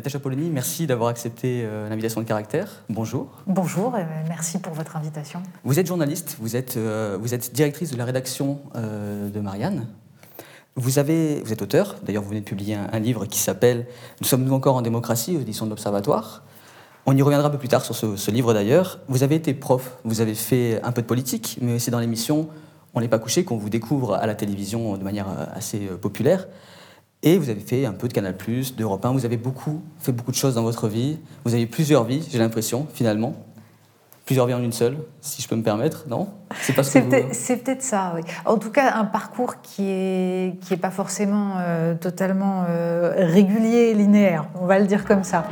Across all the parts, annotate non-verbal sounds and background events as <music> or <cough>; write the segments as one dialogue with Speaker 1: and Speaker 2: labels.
Speaker 1: Natacha Polony, merci d'avoir accepté euh, l'invitation de caractère. Bonjour.
Speaker 2: Bonjour et merci pour votre invitation.
Speaker 1: Vous êtes journaliste, vous êtes, euh, vous êtes directrice de la rédaction euh, de Marianne. Vous, avez, vous êtes auteur, d'ailleurs vous venez de publier un, livre qui s'appelle Nous sommes-nous encore en démocratie aux éditions de l'Observatoire. On y reviendra un peu plus tard sur ce, ce livre d'ailleurs. Vous avez été prof, vous avez fait un peu de politique, mais c'est dans l'émission On n'est pas couché qu'on vous découvre à la télévision de manière assez populaire. Et vous avez fait un peu de Canal+, d'Europe 1, vous avez beaucoup, fait beaucoup de choses dans votre vie. Vous avez plusieurs vies, j'ai l'impression, finalement. Plusieurs vies en une seule, si je peux me permettre, non?
Speaker 2: C'est peut-être ça, oui. En tout cas, un parcours qui n'est qui est pas forcément euh, totalement euh, régulier et linéaire, on va le dire comme ça.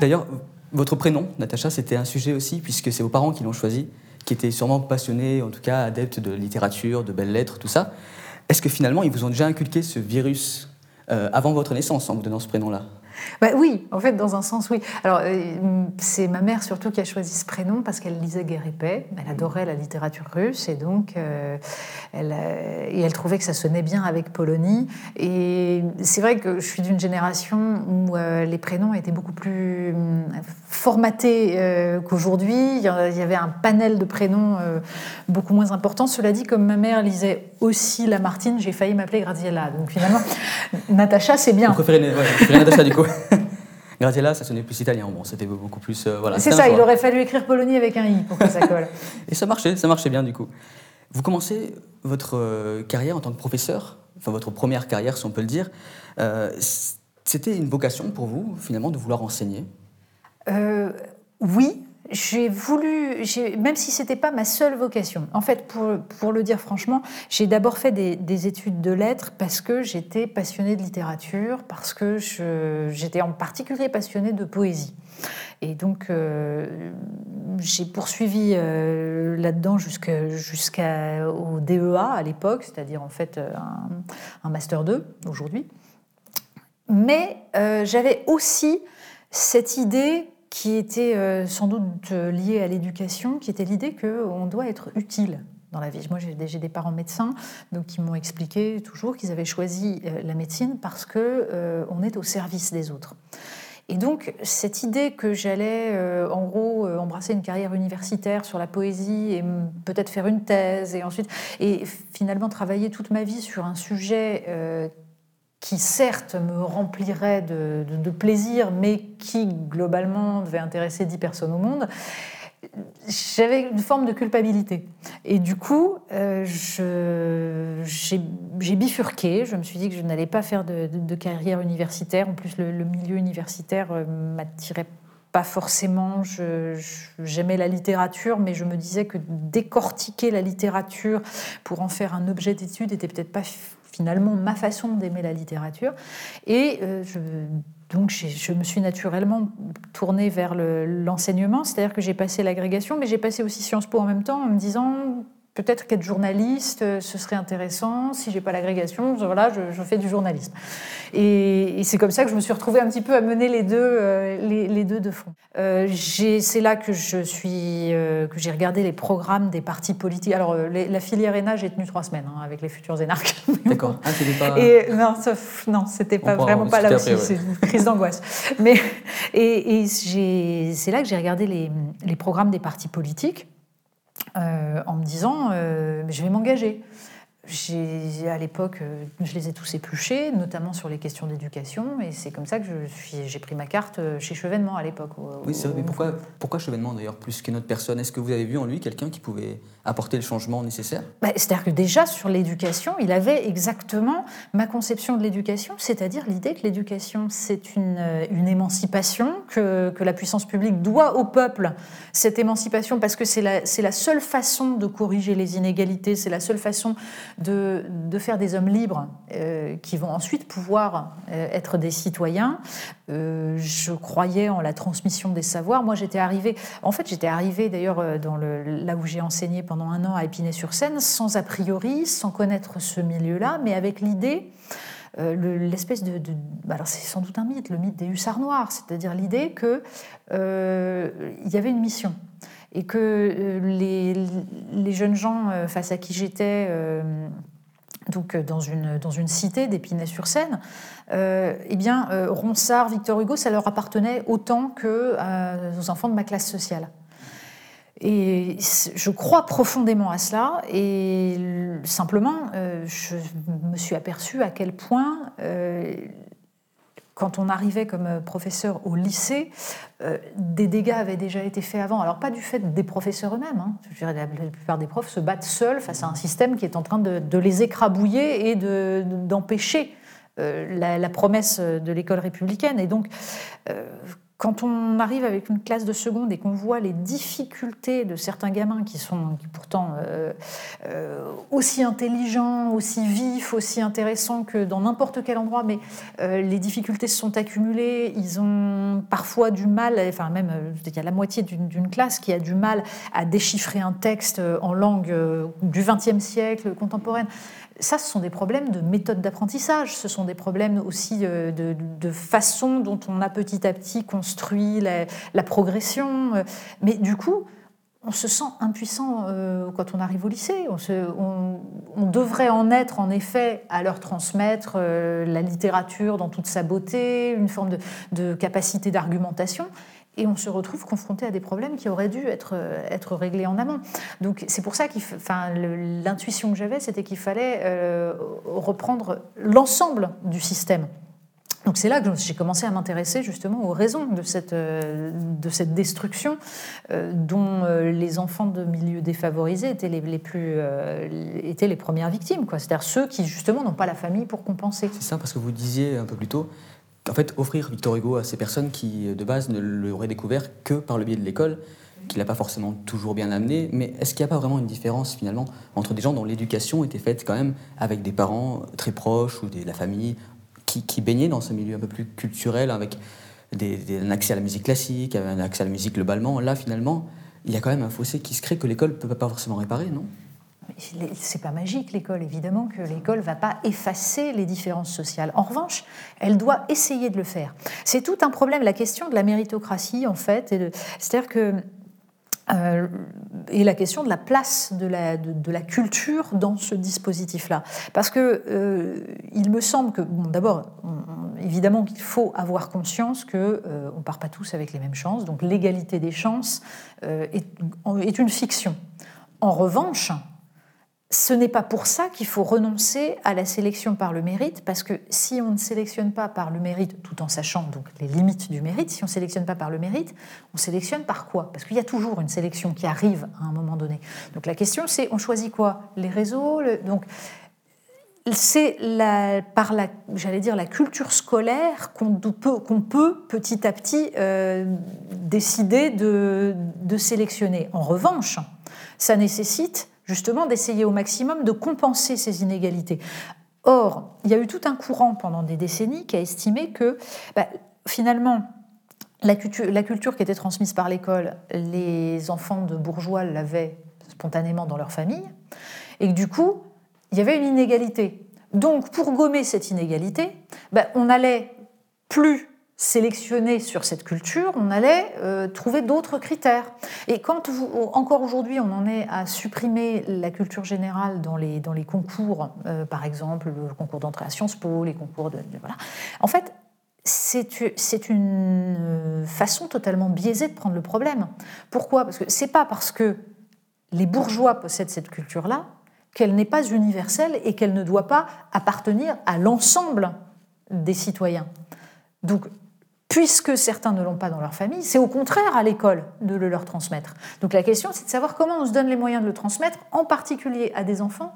Speaker 1: D'ailleurs, votre prénom, Natacha, c'était un sujet aussi, puisque c'est vos parents qui l'ont choisi qui étaient sûrement passionnés, en tout cas adeptes de littérature, de belles lettres, tout ça. Est-ce que finalement, ils vous ont déjà inculqué ce virus euh, avant votre naissance en vous donnant ce prénom-là?
Speaker 2: Bah oui, en fait, dans un sens, oui. Alors, euh, c'est ma mère surtout qui a choisi ce prénom parce qu'elle lisait Guerre. Elle adorait la littérature russe et donc euh, elle, euh, elle trouvait que ça sonnait bien avec Polonie. Et c'est vrai que je suis d'une génération où les prénoms étaient beaucoup plus formatés qu'aujourd'hui. Il y avait un panel de prénoms beaucoup moins important. Cela dit, comme ma mère lisait aussi Lamartine, j'ai failli m'appeler Graziella. Donc finalement, <laughs> Natacha, c'est bien.
Speaker 1: Vous préférez, Natacha du coup <laughs> Graziella, ça sonnait plus italien. Bon, c'était beaucoup plus. Euh, voilà,
Speaker 2: c'est ça, il aurait fallu écrire Polonie avec un i pour que ça colle. <laughs>
Speaker 1: Et ça marchait, ça marchait bien du coup. Vous commencez votre euh, carrière en tant que professeur, enfin votre première carrière, si on peut le dire. Euh, c'était une vocation pour vous, finalement, de vouloir enseigner?
Speaker 2: Oui, j'ai voulu, même si ce n'était pas ma seule vocation, en fait, pour, le dire franchement, j'ai d'abord fait des, études de lettres parce que j'étais passionnée de littérature, parce que j'étais en particulier passionnée de poésie. Et donc, euh, j'ai poursuivi euh, là-dedans jusqu'au DEA à l'époque, c'est-à-dire en fait un, un Master 2 aujourd'hui. Mais euh, j'avais aussi cette idée qui était euh, sans doute euh, liée à l'éducation, qui était l'idée qu'on doit être utile dans la vie. Moi, j'ai des parents médecins, donc qui m'ont expliqué toujours qu'ils avaient choisi euh, la médecine parce que on est au service des autres. Et donc, cette idée que j'allais, en gros, embrasser une carrière universitaire sur la poésie et peut-être faire une thèse, et ensuite, et finalement travailler toute ma vie sur un sujet qui certes me remplirait de, plaisir, mais qui globalement devait intéresser 10 personnes au monde, j'avais une forme de culpabilité. Et du coup, euh, j'ai bifurqué. Je me suis dit que je n'allais pas faire de, carrière universitaire. En plus, le, milieu universitaire euh, m'attirait pas forcément. J'aimais la littérature, mais je me disais que décortiquer la littérature pour en faire un objet d'étude n'était peut-être pas finalement ma façon d'aimer la littérature. Et euh, donc je me suis naturellement tournée vers l'enseignement, c'est-à-dire que j'ai passé l'agrégation, mais j'ai passé aussi Sciences Po en même temps en me disant peut-être qu'être journaliste, euh, ce serait intéressant. Si j'ai pas l'agrégation, voilà, je, fais du journalisme. Et, c'est comme ça que je me suis retrouvée un petit peu à mener les deux, euh, les, deux de front. Euh, c'est là que je suis, que j'ai regardé les programmes des partis politiques. Alors la filière ENA, j'ai tenu trois semaines hein, avec les futurs énarques. <laughs>
Speaker 1: D'accord. Ah,
Speaker 2: pas... Et non, non, c'était pas vraiment pas là aussi. C'est une crise d'angoisse. Mais et, et c'est là que j'ai regardé les, les programmes des partis politiques. Euh, en me disant euh, je vais m'engager à l'époque, euh, je les ai tous épluchés, notamment sur les questions d'éducation, et c'est comme ça que j'ai pris ma carte euh, chez Chevènement à l'époque.
Speaker 1: Oui, c'est vrai, mais pourquoi, pourquoi Chevènement d'ailleurs, plus qu'une autre personne? Est-ce que vous avez vu en lui quelqu'un qui pouvait apporter le changement nécessaire?
Speaker 2: Bah, C'est-à-dire que déjà sur l'éducation, il avait exactement ma conception de l'éducation, c'est-à-dire l'idée que l'éducation c'est une, euh, une émancipation, que, que, la puissance publique doit au peuple cette émancipation parce que c'est la, la seule façon de corriger les inégalités, c'est la seule façon de, faire des hommes libres euh, qui vont ensuite pouvoir euh, être des citoyens. Euh, je croyais en la transmission des savoirs. Moi, j'étais arrivée, en fait, j'étais arrivée d'ailleurs là où j'ai enseigné pendant un an à Épinay-sur-Seine, sans a priori, sans connaître ce milieu-là, mais avec l'idée l'espèce de, bah, alors c'est sans doute un mythe, le mythe des hussards noirs, c'est-à-dire l'idée qu'il y avait une mission et que les, les, jeunes gens face à qui j'étais donc dans une, dans une cité d'Épinay-sur-Seine, eh bien, Ronsard, Victor Hugo, ça leur appartenait autant que aux enfants de ma classe sociale. Et je crois profondément à cela, et simplement, je me suis aperçue à quel point quand on arrivait comme euh, professeur au lycée, euh, des dégâts avaient déjà été faits avant. Alors pas du fait des professeurs eux-mêmes. Hein. la plupart des profs se battent seuls face à un système qui est en train de, les écrabouiller et d'empêcher euh, la, la, promesse de l'école républicaine. Et donc, quand on arrive avec une classe de seconde et qu'on voit les difficultés de certains gamins qui sont pourtant euh, euh, aussi intelligents, aussi vifs, aussi intéressants que dans n'importe quel endroit, mais euh, les difficultés se sont accumulées, ils ont parfois du mal, enfin même il y a la moitié d'une classe qui a du mal à déchiffrer un texte en langue du XXe siècle contemporaine ça, ce sont des problèmes de méthode d'apprentissage, ce sont des problèmes aussi euh, de, façon dont on a petit à petit construit la, progression. Euh. Mais du coup, on se sent impuissant euh, quand on arrive au lycée. On, devrait en être, en effet, à leur transmettre la littérature dans toute sa beauté, une forme de capacité d'argumentation et on se retrouve confronté à des problèmes qui auraient dû être, euh, être réglés en amont. Donc c'est pour ça que l'intuition que j'avais, c'était qu'il fallait euh, reprendre l'ensemble du système. Donc c'est là que j'ai commencé à m'intéresser justement aux raisons de cette, euh, de cette destruction dont les enfants de milieux défavorisés étaient les, plus, étaient les premières victimes. C'est-à-dire ceux qui justement n'ont pas la famille pour compenser.
Speaker 1: C'est ça, parce que vous disiez un peu plus tôt, en fait, offrir Victor Hugo à ces personnes qui, de base, ne l'auraient découvert que par le biais de l'école, qu'il n'a pas forcément toujours bien amené. Mais est-ce qu'il n'y a pas vraiment une différence, finalement, entre des gens dont l'éducation était faite quand même avec des parents très proches ou de la famille qui, baignaient dans ce milieu un peu plus culturel, avec un accès à la musique classique, un accès à la musique globalement? Là, finalement, il y a quand même un fossé qui se crée que l'école ne peut pas forcément réparer, non?
Speaker 2: C'est pas magique l'école, évidemment que l'école va pas effacer les différences sociales. En revanche, elle doit essayer de le faire. C'est tout un problème, la question de la méritocratie en fait, c'est-à-dire que euh, et la question de la place de la, culture dans ce dispositif-là. Parce que euh, il me semble que, bon, d'abord, évidemment qu'il faut avoir conscience qu'on euh, on part pas tous avec les mêmes chances, donc l'égalité des chances est, est, une fiction. En revanche, ce n'est pas pour ça qu'il faut renoncer à la sélection par le mérite, parce que si on ne sélectionne pas par le mérite, tout en sachant donc les limites du mérite, si on ne sélectionne pas par le mérite, on sélectionne par quoi? Parce qu'il y a toujours une sélection qui arrive à un moment donné. Donc la question c'est, on choisit quoi? Les réseaux Donc c'est par la, j'allais dire, la culture scolaire qu'on peut, qu'on peut petit à petit euh, décider de, de sélectionner. En revanche, ça nécessite justement d'essayer au maximum de compenser ces inégalités. Or, il y a eu tout un courant pendant des décennies qui a estimé que bah, finalement, la culture, la culture, qui était transmise par l'école, les enfants de bourgeois l'avaient spontanément dans leur famille, et que du coup, il y avait une inégalité. Donc, pour gommer cette inégalité, bah, on allait plus sélectionner sur cette culture, on allait euh, trouver d'autres critères. Et quand encore aujourd'hui on en est à supprimer la culture générale dans les, dans les concours, euh, par exemple le concours d'entrée à Sciences Po, les concours de... voilà. En fait, c'est une euh, façon totalement biaisée de prendre le problème. Pourquoi? Parce que c'est pas parce que les bourgeois possèdent cette culture-là qu'elle n'est pas universelle et qu'elle ne doit pas appartenir à l'ensemble des citoyens. Donc puisque certains ne l'ont pas dans leur famille, c'est au contraire à l'école de le leur transmettre. Donc la question, c'est de savoir comment on se donne les moyens de le transmettre, en particulier à des enfants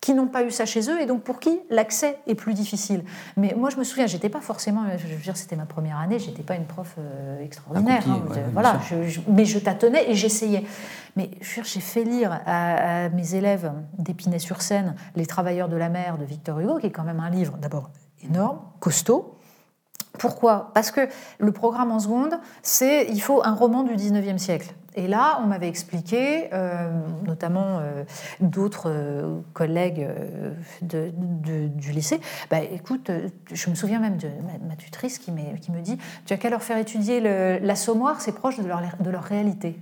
Speaker 2: qui n'ont pas eu ça chez eux et donc pour qui l'accès est plus difficile. Mais moi, je me souviens, j'étais pas forcément, je veux dire, c'était ma première année, j'étais pas une prof euh, extraordinaire, hein, voilà, mais je tâtonnais et j'essayais. Mais j'ai fait lire à, à mes élèves d'Épinay-sur-Seine Les Travailleurs de la mer de Victor Hugo, qui est quand même un livre d'abord énorme, costaud, pourquoi? Parce que le programme en seconde, c'est il faut un roman du 19e siècle. Et là, on m'avait expliqué, euh, notamment euh, d'autres euh, collègues du lycée, bah, écoute, je me souviens même de ma, tutrice qui, qui, me dit, tu as qu'à leur faire étudier l'assommoir, c'est proche de leur, de leur réalité.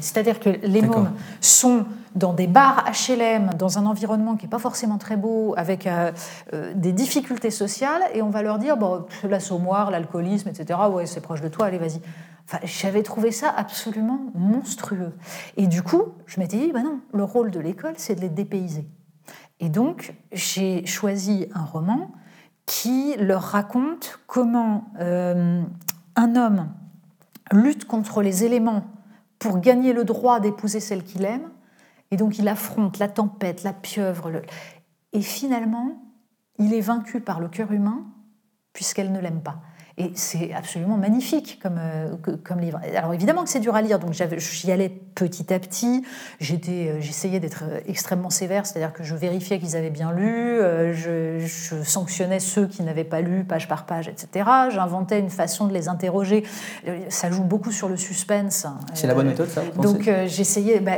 Speaker 2: C'est-à-dire que les mômes sont dans des bars HLM, dans un environnement qui n'est pas forcément très beau, avec euh, euh, des difficultés sociales, et on va leur dire bon, l'assommoir, l'alcoolisme, etc., ouais, c'est proche de toi, allez, vas-y. Enfin, J'avais trouvé ça absolument monstrueux. Et du coup, je m'étais dit, bah non, le rôle de l'école, c'est de les dépayser. Et donc, j'ai choisi un roman qui leur raconte comment euh, un homme lutte contre les éléments pour gagner le droit d'épouser celle qu'il aime. Et donc il affronte la tempête, la pieuvre. Et finalement, il est vaincu par le cœur humain puisqu'elle ne l'aime pas. Et c'est absolument magnifique comme, euh, comme livre. Alors évidemment que c'est dur à lire, donc j'y allais petit à petit. Euh, j'essayais d'être extrêmement sévère, c'est-à-dire que je vérifiais qu'ils avaient bien lu, euh, je, sanctionnais ceux qui n'avaient pas lu page par page, etc. J'inventais une façon de les interroger. Ça joue beaucoup sur le suspense.
Speaker 1: C'est la bonne méthode, ça
Speaker 2: Donc j'essayais. Bah,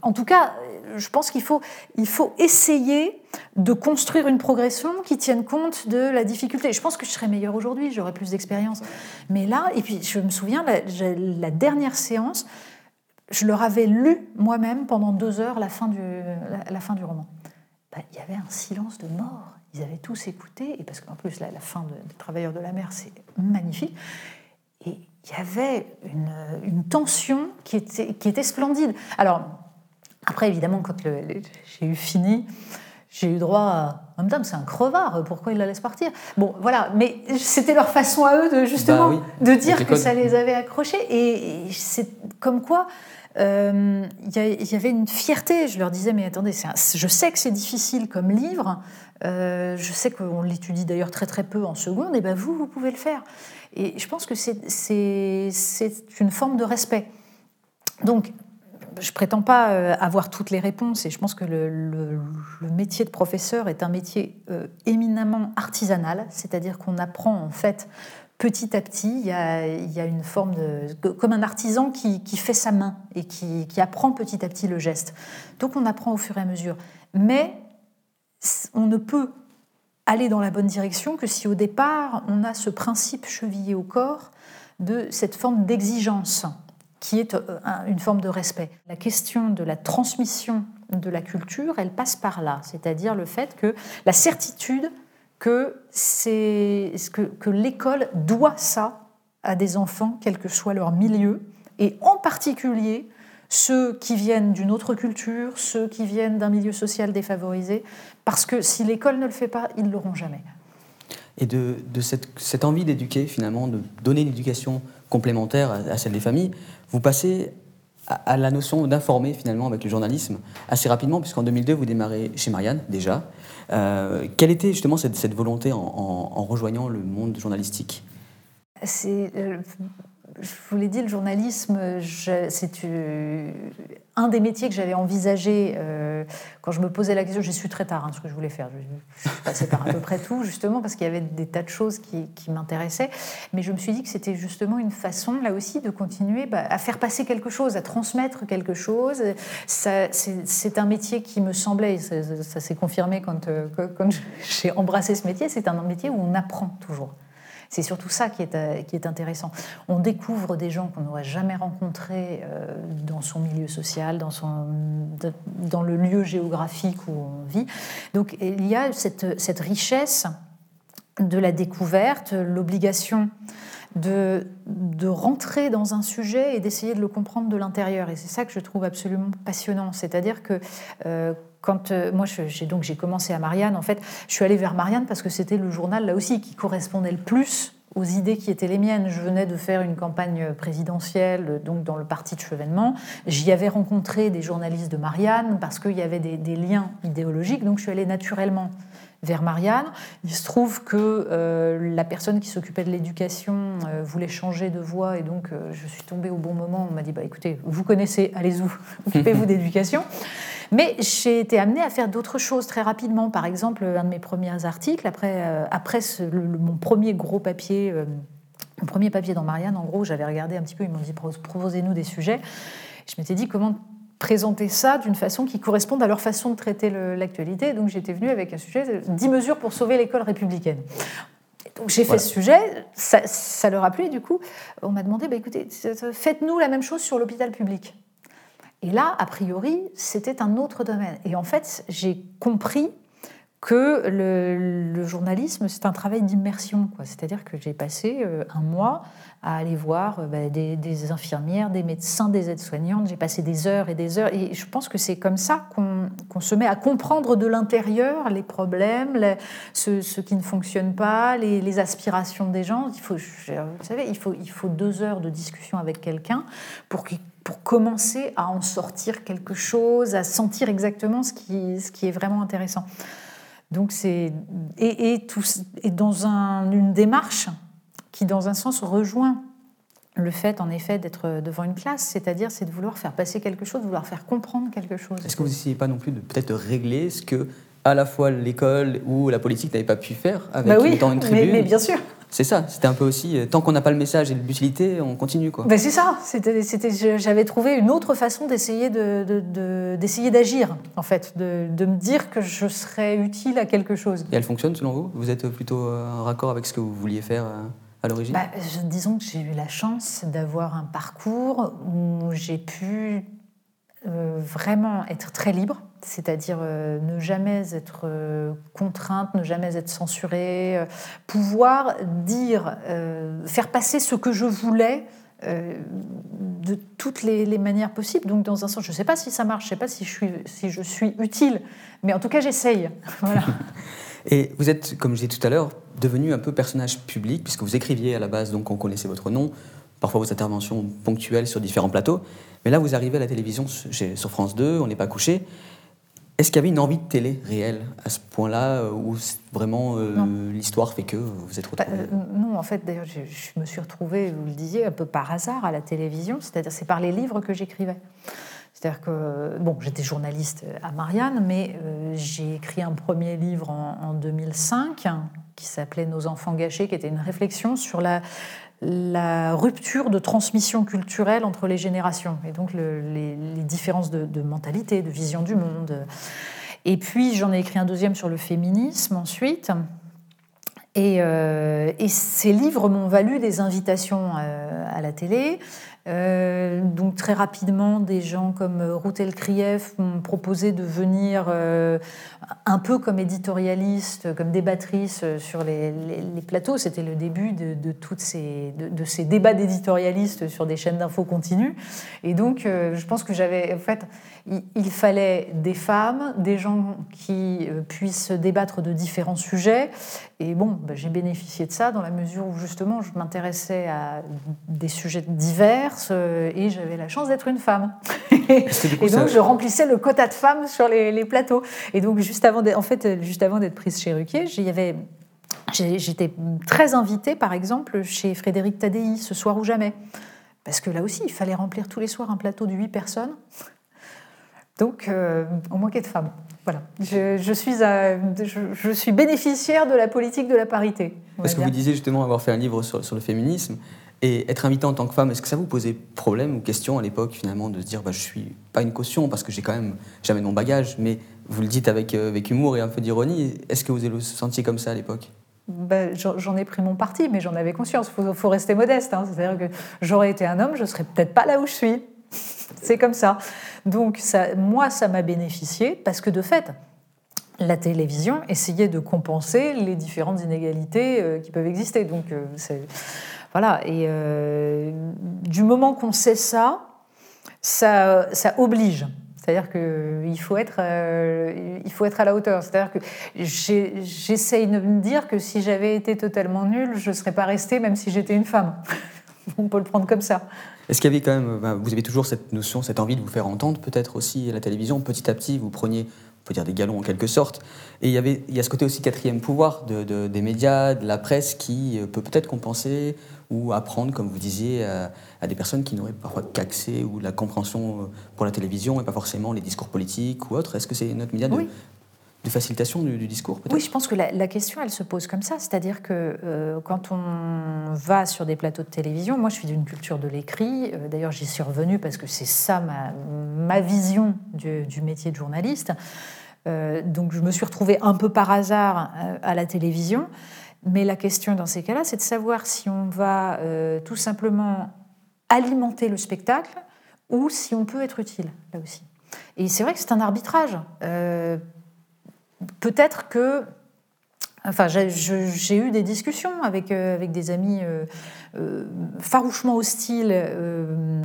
Speaker 2: en tout cas, je pense qu'il faut, il faut essayer de construire une progression qui tienne compte de la difficulté. Je pense que je serais meilleure aujourd'hui, j'aurais plus d'expérience. Mais là, et puis je me souviens, la, dernière séance, je leur avais lu moi-même pendant deux heures la fin du, la, fin du roman. Ben, il y avait un silence de mort. Ils avaient tous écouté, et parce qu'en plus, la fin des Travailleurs de la mer, c'est magnifique. Et il y avait une, une tension qui était, qui était splendide. Alors, après, évidemment, quand j'ai eu fini, j'ai eu droit à en même temps, c'est un crevard, pourquoi il la laisse partir? Bon, voilà, mais c'était leur façon à eux de justement bah de dire que ça les avait accrochés. Et, c'est comme quoi euh, il y, avait une fierté. Je leur disais, mais attendez, je sais que c'est difficile comme livre, euh, je sais qu'on l'étudie d'ailleurs très très peu en seconde, et ben vous, vous pouvez le faire. Et je pense que c'est une forme de respect. Donc, je prétends pas euh, avoir toutes les réponses et je pense que le, métier de professeur est un métier euh, éminemment artisanal, c'est-à-dire qu'on apprend en fait petit à petit, il y a, une forme de... comme un artisan qui, fait sa main et qui, apprend petit à petit le geste. Donc on apprend au fur et à mesure. Mais on ne peut aller dans la bonne direction que si au départ on a ce principe chevillé au corps de cette forme d'exigence qui est euh, une forme de respect. La question de la transmission de la culture, elle passe par là, c'est-à-dire le fait que la certitude que, que, que l'école doit ça à des enfants, quel que soit leur milieu, et en particulier ceux qui viennent d'une autre culture, ceux qui viennent d'un milieu social défavorisé, parce que si l'école ne le fait pas, ils ne l'auront jamais.
Speaker 1: Et de, de cette, cette, envie d'éduquer, finalement, de donner une éducation complémentaire à celle des familles, vous passez à, la notion d'informer finalement avec le journalisme assez rapidement, puisqu'en 2002, vous démarrez chez Marianne déjà. Euh, quelle était justement cette, volonté en, rejoignant le monde journalistique?
Speaker 2: Euh, je vous l'ai dit, le journalisme, c'est un des métiers que j'avais envisagé euh, quand je me posais la question. J'ai su très tard hein, ce que je voulais faire. Je, suis passée par à peu près tout, justement, parce qu'il y avait des tas de choses qui, m'intéressaient. Mais je me suis dit que c'était justement une façon, là aussi, de continuer bah, à faire passer quelque chose, à transmettre quelque chose. C'est un métier qui me semblait, ça, ça s'est confirmé euh, quand j'ai embrassé ce métier, c'est un métier où on apprend toujours. C'est surtout ça qui est, euh, qui est intéressant. On découvre des gens qu'on n'aurait jamais rencontrés euh, dans son milieu social, dans, son, dans le lieu géographique où on vit. Donc il y a cette, cette richesse de la découverte, l'obligation de, de rentrer dans un sujet et d'essayer de le comprendre de l'intérieur. Et c'est ça que je trouve absolument passionnant. C'est-à-dire que euh, quand euh, moi j'ai donc j'ai commencé à Marianne, en fait, je suis allée vers Marianne parce que c'était le journal là aussi qui correspondait le plus aux idées qui étaient les miennes. Je venais de faire une campagne présidentielle, donc dans le parti de Chevènement. J'y avais rencontré des journalistes de Marianne parce qu'il y avait des, liens idéologiques, donc je suis allée naturellement vers Marianne. Il se trouve que euh, la personne qui s'occupait de l'éducation euh, voulait changer de voie et donc je suis tombée au bon moment. On m'a dit bah, écoutez, vous connaissez, allez-y, occupez-vous <laughs> d'éducation. Mais j'ai été amenée à faire d'autres choses très rapidement. Par exemple, un de mes premiers articles, après, euh, après mon premier gros papier, euh, mon premier papier dans Marianne, en gros, j'avais regardé un petit peu, ils m'ont dit proposez-nous des sujets. Je m'étais dit comment présenter ça d'une façon qui corresponde à leur façon de traiter l'actualité. Donc j'étais venue avec un sujet 10 mesures pour sauver l'école républicaine. Donc j'ai fait ce sujet, ça, leur a plu, du coup, on m'a demandé, bah, écoutez, faites-nous la même chose sur l'hôpital public. Et là, a priori, c'était un autre domaine. Et en fait, j'ai compris que le, journalisme, c'est un travail d'immersion. C'est-à-dire que j'ai passé euh, un mois à aller voir euh, bah, des, infirmières, des médecins, des aides-soignantes. J'ai passé des heures et des heures. Et je pense que c'est comme ça qu'on se met à comprendre de l'intérieur les problèmes, ce, qui ne fonctionne pas, les, aspirations des gens. Il faut, vous savez, il faut, il faut deux heures de discussion avec quelqu'un pour pour commencer à en sortir quelque chose, à sentir exactement ce qui, ce qui est vraiment intéressant. Donc c'est et, et, tout, et dans un, une démarche qui, dans un sens, rejoint le fait, en effet, d'être devant une classe, c'est-à-dire c'est de vouloir faire passer quelque chose, de vouloir faire comprendre quelque chose.
Speaker 1: Est-ce que vous n'essayez pas non plus de peut-être régler ce que à la fois l'école ou la politique n'avait pas pu faire avec
Speaker 2: bah oui,
Speaker 1: une tribune
Speaker 2: mais bien sûr.
Speaker 1: C'est ça, c'était un peu aussi, euh, tant qu'on n'a pas le message et l'utilité, on continue. quoi.
Speaker 2: Ben c'est ça, j'avais trouvé une autre façon d'essayer d'essayer d'agir, en fait, de, me dire que je serais utile à quelque chose.
Speaker 1: Et elle fonctionne selon vous? Vous êtes plutôt euh, en raccord avec ce que vous vouliez faire euh, à l'origine?
Speaker 2: Bah, Disons que j'ai eu la chance d'avoir un parcours où j'ai pu vraiment être très libre c'est-à-dire euh, ne jamais être euh, contrainte, ne jamais être censurée, euh, pouvoir dire, faire passer ce que je voulais de toutes les, manières possibles. Donc, dans un sens, je ne sais pas si ça marche, je ne sais pas si je suis, utile, mais en tout cas, j'essaye. <laughs> <laughs>
Speaker 1: Et vous êtes, comme je disais tout à l'heure, devenu un peu personnage public, puisque vous écriviez à la base, donc on connaissait votre nom, parfois vos interventions ponctuelles sur différents plateaux. Mais là, vous arrivez à la télévision sur France 2, on n'est pas couché. Est-ce qu'il y avait une envie de télé réelle à ce point-là, euh, où vraiment euh, l'histoire fait que vous êtes retrouvée
Speaker 2: euh, Non, en fait, d'ailleurs, je, me suis retrouvée, vous le disiez, un peu par hasard à la télévision, c'est-à-dire c'est par les livres que j'écrivais. C'est-à-dire que, bon, j'étais journaliste à Marianne, mais j'ai écrit un premier livre en, en 2005 qui s'appelait Nos enfants gâchés, qui était une réflexion sur la, la rupture de transmission culturelle entre les générations et donc les, différences de, mentalité, de vision du monde. Et puis j'en ai écrit un deuxième sur le féminisme ensuite. Et, euh, ces livres m'ont valu des invitations euh, à la télé. Euh, donc très rapidement, des gens comme Routel Krief m'ont proposé de venir euh, un peu comme éditorialiste, comme débattrice sur les, plateaux. C'était le début de, toutes ces, de, débats d'éditorialistes sur des chaînes d'infos continues. Et donc, euh, je pense que j'avais, en fait, il, fallait des femmes, des gens qui puissent débattre de différents sujets. Et bon, bah, j'ai bénéficié de ça dans la mesure où justement, je m'intéressais à des sujets divers euh, et j'avais la chance d'être une femme. et donc je remplissais le quota de femmes sur les, plateaux. Et donc juste avant, en fait, juste avant d'être prise chez Ruquier, J'étais très invitée, par exemple, chez Frédéric Tadei, ce soir ou jamais. Parce que là aussi, il fallait remplir tous les soirs un plateau de 8 personnes. Donc, euh, on manquait de femmes. Voilà. Je, suis je, suis bénéficiaire de la politique de la parité.
Speaker 1: Parce que vous disiez justement avoir fait un livre sur, sur le féminisme. Et être invité en tant que femme, est-ce que ça vous posait problème ou question à l'époque finalement de se dire bah, je suis pas une caution parce que j'ai quand même jamais mon bagage, mais vous le dites avec, euh, avec humour et un peu d'ironie. Est-ce que vous vous sentiez comme ça à l'époque?
Speaker 2: Bah, J'en ai pris mon parti, mais j'en avais conscience. Il faut, rester modeste. Hein. C'est-à-dire que j'aurais été un homme, je serais peut-être pas là où je suis. C'est comme ça. Donc moi, ça m'a bénéficié parce que de fait, la télévision essayait de compenser les différentes inégalités euh, qui peuvent exister. Donc euh, voilà, et euh, du moment qu'on sait ça, ça, oblige. C'est-à-dire qu'il faut, faut être à la hauteur. C'est-à-dire que j'essaye de me dire que si j'avais été totalement nulle, je ne serais pas restée, même si j'étais une femme. <laughs> On peut le prendre comme ça.
Speaker 1: Est-ce qu'il y avait quand même, ben, vous avez toujours cette notion, cette envie de vous faire entendre, peut-être aussi à la télévision, petit à petit, vous preniez on peut dire des galons en quelque sorte. Et il y, avait, il y a ce côté aussi quatrième pouvoir de, des médias, de la presse qui euh, peut peut-être compenser ou apprendre, comme vous disiez, à, des personnes qui n'auraient parfois qu'accès ou la compréhension euh, pour la télévision et pas forcément les discours politiques ou autres. Est-ce que c'est notre média de, de facilitation du, discours
Speaker 2: Oui, je pense que la, question, elle se pose comme ça. C'est-à-dire que euh, quand on va sur des plateaux de télévision, moi je suis d'une culture de l'écrit, d'ailleurs j'y suis revenue parce que c'est ça ma, ma vision du, du, métier de journaliste. donc je me suis retrouvée un peu par hasard à la télévision. Mais la question dans ces cas-là, c'est de savoir si on va euh, tout simplement alimenter le spectacle ou si on peut être utile, là aussi. Et c'est vrai que c'est un arbitrage. Euh, peut-être que Enfin, j'ai eu des discussions avec, euh, avec des amis euh, euh, farouchement hostiles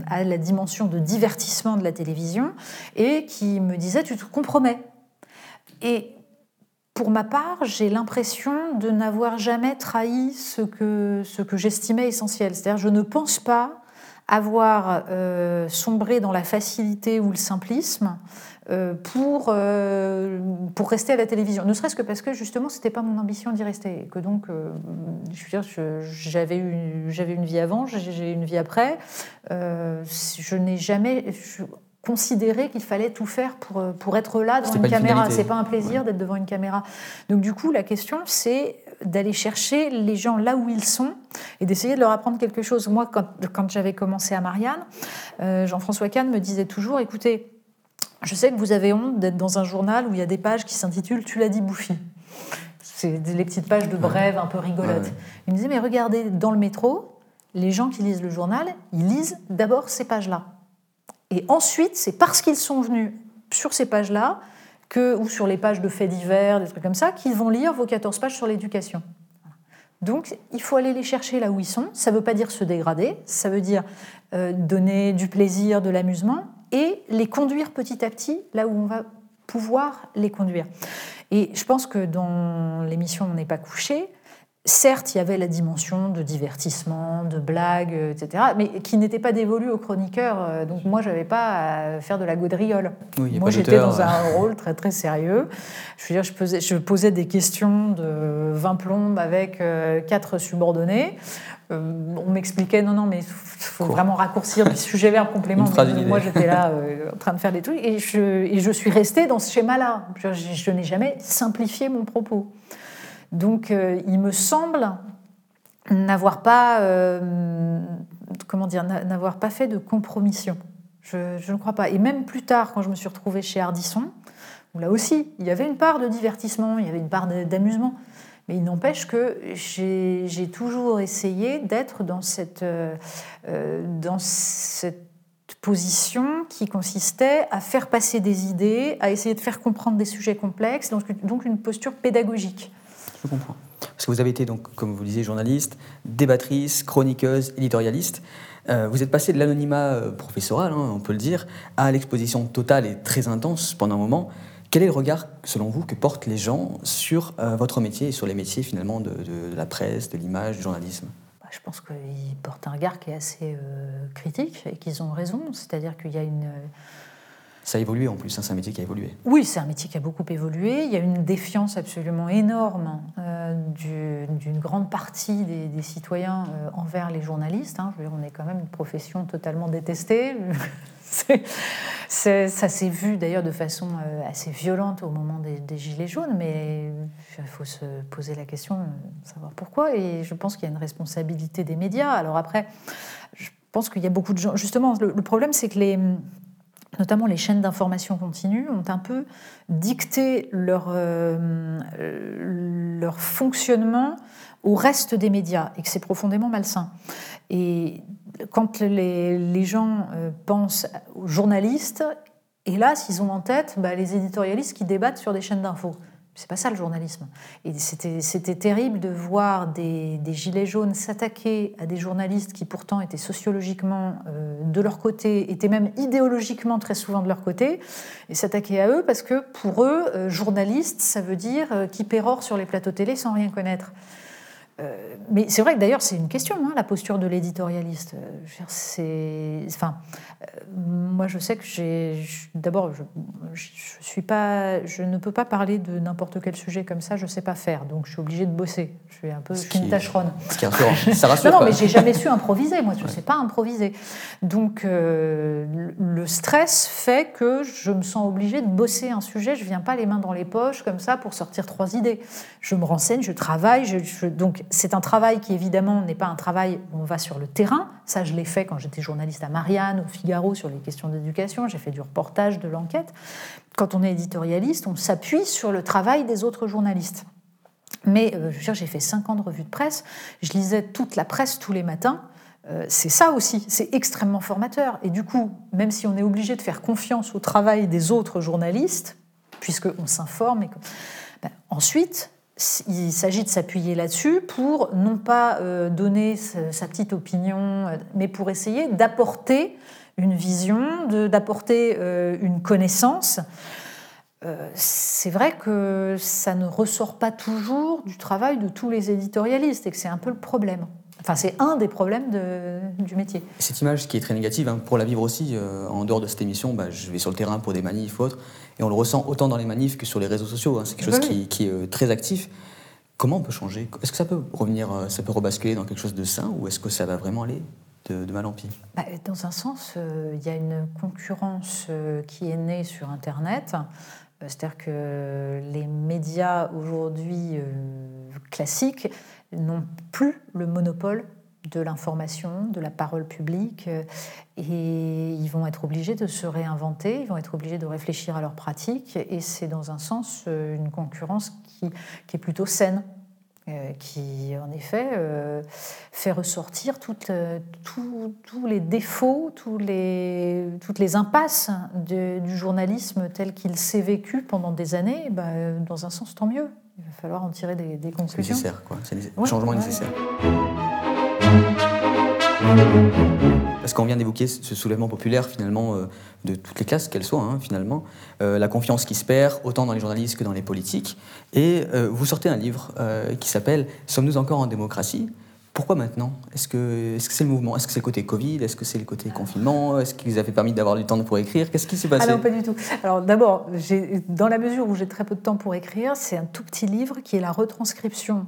Speaker 2: à la dimension de divertissement de la télévision et qui me disaient Tu te compromets. Et pour ma part, j'ai l'impression de n'avoir jamais trahi ce que, ce que j'estimais essentiel. C'est-à-dire, je ne pense pas avoir sombré dans la facilité ou le simplisme pour, euh, pour rester à la télévision. Ne serait-ce que parce que justement, ce n'était pas mon ambition d'y rester. Que donc, euh, j'avais une, j'avais une vie avant, j'ai une vie après. je n'ai jamais considéré qu'il fallait tout faire pour, pour être là devant une caméra. C'est pas un plaisir d'être devant une caméra. Donc du coup, la question, c'est d'aller chercher les gens là où ils sont et d'essayer de leur apprendre quelque chose. Moi, quand, quand j'avais commencé à Marianne, Jean-François Kahn me disait toujours, écoutez, je sais que vous avez honte d'être dans un journal où il y a des pages qui s'intitulent Tu l'as dit, Bouffi. C'est les petites pages de brèves un peu rigolotes. Il me disait Mais regardez, dans le métro, les gens qui lisent le journal, ils lisent d'abord ces pages-là. Et ensuite, c'est parce qu'ils sont venus sur ces pages-là, que, ou sur les pages de faits divers, des trucs comme ça, qu'ils vont lire vos 14 pages sur l'éducation. Donc, il faut aller les chercher là où ils sont. Ça ne veut pas dire se dégrader, ça veut dire euh, donner du plaisir, de l'amusement, et les conduire petit à petit là où on va pouvoir les conduire. Et je pense que dans l'émission On n'est pas couché, certes, il y avait la dimension de divertissement, de blague, etc., mais qui n'était pas dévolue aux chroniqueurs. Euh, donc moi, je n'avais pas à faire de la gaudriole. moi, j'étais dans un rôle très très sérieux. Je veux dire, je posais, je posais des questions de 20 plombes avec euh, quatre subordonnés. Euh, on m'expliquait non, non, mais il faut vraiment raccourcir du sujet verbe complément. <laughs> moi, j'étais là <laughs> en train de faire des trucs et je, et je suis restée dans ce schéma-là. Je, je n'ai jamais simplifié mon propos. Donc, euh, il me semble n'avoir pas, euh, comment dire, n'avoir pas fait de compromission. Je, ne crois pas. Et même plus tard, quand je me suis retrouvée chez Ardisson, où là aussi, il y avait une part de divertissement, il y avait une part d'amusement. Mais il n'empêche que j'ai toujours essayé d'être dans cette, euh, dans cette position qui consistait à faire passer des idées, à essayer de faire comprendre des sujets complexes, donc une posture pédagogique.
Speaker 1: Je comprends. Parce que vous avez été, donc, comme vous le disiez, journaliste, débattrice, chroniqueuse, éditorialiste. Euh, vous êtes passé de l'anonymat euh, professoral, hein, on peut le dire, à l'exposition totale et très intense pendant un moment. Quel est le regard, selon vous, que portent les gens sur euh, votre métier et sur les métiers finalement de, la presse, de l'image, du journalisme?
Speaker 2: Bah, Je pense qu'ils portent un regard qui est assez critique et qu'ils ont raison. C'est-à-dire qu'il y a une
Speaker 1: ça a évolué en plus, hein, c'est un métier qui a évolué.
Speaker 2: Oui, c'est un métier qui a beaucoup évolué. Il y a une défiance absolument énorme euh, d'une grande partie des, citoyens euh, envers les journalistes. Hein. on est quand même une profession totalement détestée. <laughs> ça s'est vu d'ailleurs de façon euh, assez violente au moment des, Gilets jaunes, mais il faut se poser la question, savoir pourquoi. Et je pense qu'il y a une responsabilité des médias. Alors après, je pense qu'il y a beaucoup de gens. Justement, le problème, c'est que les notamment les chaînes d'information continue, ont un peu dicté leur, euh, leur fonctionnement au reste des médias et que c'est profondément malsain. Et quand les, les gens euh, pensent aux journalistes, hélas, ils ont en tête bah, les éditorialistes qui débattent sur des chaînes d'infos. C'est pas ça le journalisme. Et c'était terrible de voir des, gilets jaunes s'attaquer à des journalistes qui pourtant étaient sociologiquement euh, de leur côté, étaient même idéologiquement très souvent de leur côté, et s'attaquer à eux parce que pour eux, euh, journaliste, ça veut dire euh, qui pérore sur les plateaux télé sans rien connaître. Mais c'est vrai que d'ailleurs c'est une question, hein, la posture de l'éditorialiste. C'est, enfin, moi, je sais que j'ai. D'abord, je, je, suis pas, je ne peux pas parler de n'importe quel sujet comme ça. Je sais pas faire, donc je suis obligée de bosser. Je suis un peu
Speaker 1: ce
Speaker 2: qui, tâcheronne.
Speaker 1: Ce qui est rassurant. <laughs> Ça rassure.
Speaker 2: non, non, mais j'ai jamais su improviser. Moi, je ne sais pas improviser. Donc, euh, le stress fait que je me sens obligée de bosser un sujet. Je viens pas les mains dans les poches comme ça pour sortir trois idées. Je me renseigne, je travaille. Je, donc, c'est un travail qui évidemment n'est pas un travail où on va sur le terrain. Ça, je l'ai fait quand j'étais journaliste à Marianne, au Figaro, sur les questions d'éducation. J'ai fait du reportage, de l'enquête. Quand on est éditorialiste, on s'appuie sur le travail des autres journalistes. Mais euh, je veux dire, j'ai fait cinq ans de revue de presse, je lisais toute la presse tous les matins. Euh, c'est ça aussi, c'est extrêmement formateur. Et du coup, même si on est obligé de faire confiance au travail des autres journalistes, puisqu'on s'informe, ben, ensuite, il s'agit de s'appuyer là-dessus pour non pas euh, donner sa petite opinion, mais pour essayer d'apporter une vision, d'apporter une connaissance. Euh, c'est vrai que ça ne ressort pas toujours du travail de tous les éditorialistes et que c'est un peu le problème. Enfin, c'est un des problèmes du métier.
Speaker 1: Cette image qui est très négative, hein, pour la vivre aussi, euh, en dehors de cette émission, bah, je vais sur le terrain pour des manifs ou autres, et on le ressent autant dans les manifs que sur les réseaux sociaux. Hein. c'est quelque chose qui, est euh, très actif. Comment on peut changer? Est-ce que ça peut revenir, ça peut rebasculer dans quelque chose de sain, ou est-ce que ça va vraiment aller de, mal en pire
Speaker 2: bah, Dans un sens, il y a une concurrence qui est née sur Internet. C'est-à-dire que les médias aujourd'hui euh, classiques n'ont plus le monopole de l'information, de la parole publique, euh, et ils vont être obligés de se réinventer, ils vont être obligés de réfléchir à leurs pratiques, et c'est dans un sens euh, une concurrence qui, qui est plutôt saine. Euh, qui en effet euh, fait ressortir euh, tous les défauts, tous les, toutes les impasses du journalisme tel qu'il s'est vécu pendant des années. Bah, dans un sens, tant mieux. Il va falloir en tirer des, des conclusions.
Speaker 1: C'est nécessaire, quoi. C'est changement nécessaire. Parce qu'on vient d'évoquer ce soulèvement populaire finalement euh, de toutes les classes qu'elles soient hein, finalement, euh, la confiance qui se perd autant dans les journalistes que dans les politiques. Et euh, vous sortez un livre qui s'appelle Sommes-nous encore en démocratie? Pourquoi maintenant? Est-ce que c'est -ce c'est le mouvement? Est-ce que c'est le côté Covid? Est-ce que c'est le côté confinement? Est-ce qu'ils avaient permis d'avoir du temps pour écrire? Qu'est-ce qui s'est passé?
Speaker 2: Ah non, pas du tout. Alors d'abord, dans la mesure où j'ai très peu de temps pour écrire, c'est un tout petit livre qui est la retranscription,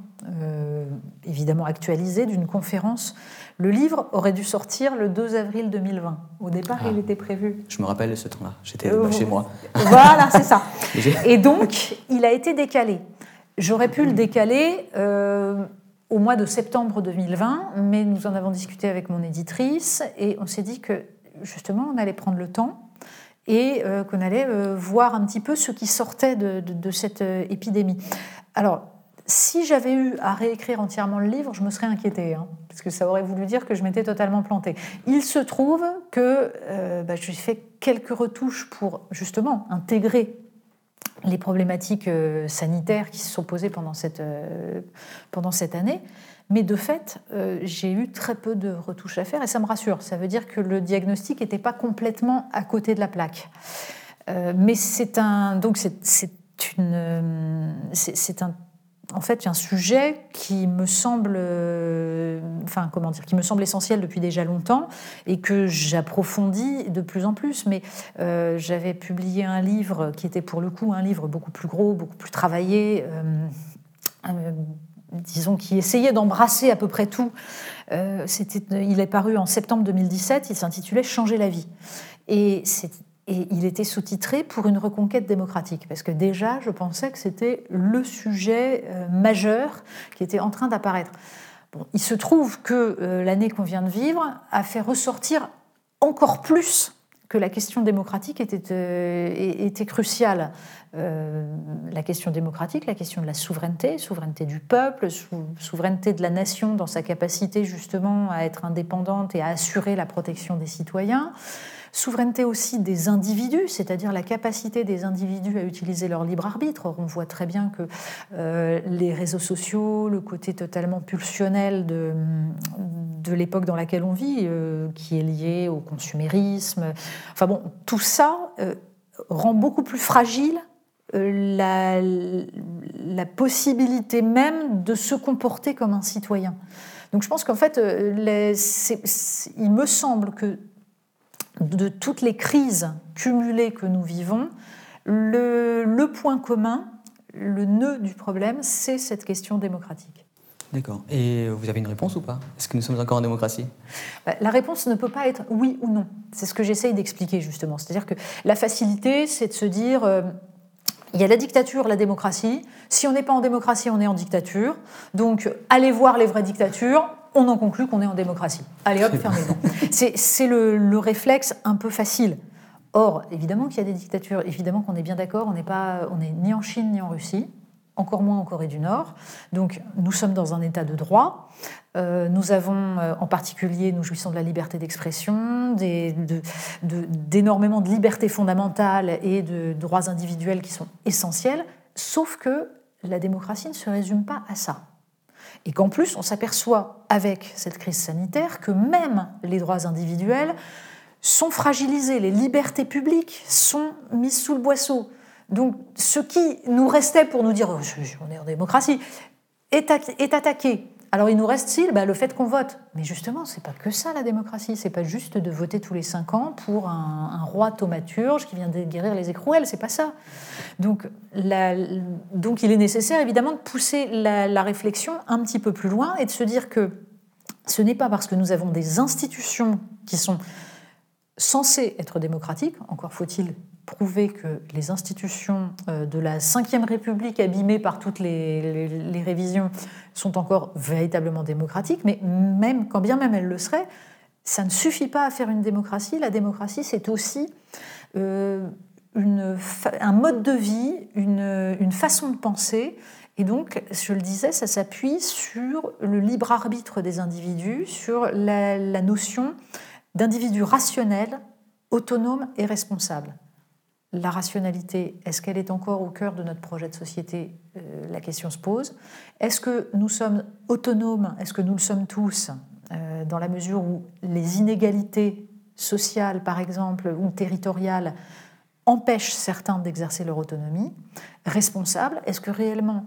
Speaker 2: évidemment actualisée, d'une conférence. Le livre aurait dû sortir le 2 avril 2020. Au départ, ah. il était prévu.
Speaker 1: Je me rappelle de ce temps-là. J'étais euh, chez moi.
Speaker 2: Voilà, c'est ça. <laughs> Et donc, il a été décalé. J'aurais pu le décaler. Euh, au mois de septembre 2020, mais nous en avons discuté avec mon éditrice et on s'est dit que justement on allait prendre le temps et euh, qu'on allait euh, voir un petit peu ce qui sortait de, cette euh, épidémie. Alors, si j'avais eu à réécrire entièrement le livre, je me serais inquiétée, hein, parce que ça aurait voulu dire que je m'étais totalement plantée. Il se trouve que bah, j'ai fait quelques retouches pour justement intégrer les problématiques euh, sanitaires qui se sont posées pendant cette, euh, pendant cette année. Mais de fait, euh, j'ai eu très peu de retouches à faire et ça me rassure. Ça veut dire que le diagnostic n'était pas complètement à côté de la plaque. mais c'est un, donc c'est, une, c'est, un en fait un sujet qui me semble, euh, enfin comment dire, qui me semble essentiel depuis déjà longtemps et que j'approfondis de plus en plus. Mais euh, j'avais publié un livre qui était pour le coup un livre beaucoup plus gros, beaucoup plus travaillé. Euh, disons, qui essayait d'embrasser à peu près tout. il est paru en septembre 2017, il s'intitulait Changer la vie. Et c'est et il était sous-titré pour une reconquête démocratique, parce que déjà, je pensais que c'était le sujet euh, majeur qui était en train d'apparaître. Bon, il se trouve que euh, l'année qu'on vient de vivre a fait ressortir encore plus que la question démocratique était, euh, était cruciale. la question démocratique, la question de la souveraineté, souveraineté du peuple, souveraineté de la nation dans sa capacité justement à être indépendante et à assurer la protection des citoyens, Souveraineté aussi des individus, c'est-à-dire la capacité des individus à utiliser leur libre arbitre. On voit très bien que euh, les réseaux sociaux, le côté totalement pulsionnel de, de l'époque dans laquelle on vit, euh, qui est lié au consumérisme, enfin bon, tout ça euh, rend beaucoup plus fragile la, possibilité même de se comporter comme un citoyen. Donc je pense qu'en fait, il me semble que de toutes les crises cumulées que nous vivons, le, point commun, le nœud du problème, c'est cette question démocratique.
Speaker 1: D'accord. Et vous avez une réponse ou pas? Est-ce que nous sommes encore en démocratie?
Speaker 2: Bah, La réponse ne peut pas être oui ou non. C'est ce que j'essaye d'expliquer justement. C'est-à-dire que la facilité, c'est de se dire, euh, il y a la dictature, la démocratie. Si on n'est pas en démocratie, on est en dictature. Donc allez voir les vraies dictatures, on en conclut qu'on est en démocratie. Allez hop, fermez C'est le, réflexe un peu facile. Or, évidemment qu'il y a des dictatures, évidemment qu'on est bien d'accord, on n'est pas, on est ni en Chine ni en Russie. encore moins en Corée du Nord. Donc nous sommes dans un état de droit. Euh, nous avons euh, en particulier, nous jouissons de la liberté d'expression, d'énormément de, de, libertés fondamentales et de droits individuels qui sont essentiels, sauf que la démocratie ne se résume pas à ça. Et qu'en plus, on s'aperçoit avec cette crise sanitaire que même les droits individuels sont fragilisés, les libertés publiques sont mises sous le boisseau. Donc ce qui nous restait pour nous dire oh, on est en démocratie est, attaqué. Alors il nous reste-t-il bah, le fait qu'on vote? Mais justement, c'est pas que ça la démocratie. C'est pas juste de voter tous les cinq ans pour un, roi thaumaturge qui vient de guérir les écrouelles. C'est pas ça. Donc, il est nécessaire évidemment de pousser la réflexion un petit peu plus loin et de se dire que ce n'est pas parce que nous avons des institutions qui sont censées être démocratiques, encore faut-il prouver que les institutions euh, de la Ve République, abîmées par toutes les, révisions, sont encore véritablement démocratiques, mais même quand bien même elles le seraient, ça ne suffit pas à faire une démocratie. La démocratie, c'est aussi euh, un mode de vie, une, façon de penser. Et donc, je le disais, ça s'appuie sur le libre arbitre des individus, sur la, la notion d'individus rationnels, autonomes et responsables la rationalité, est-ce qu'elle est encore au cœur de notre projet de société euh, La question se pose. Est-ce que nous sommes autonomes Est-ce que nous le sommes tous euh, Dans la mesure où les inégalités sociales, par exemple, ou territoriales, empêchent certains d'exercer leur autonomie? Responsables Est-ce que réellement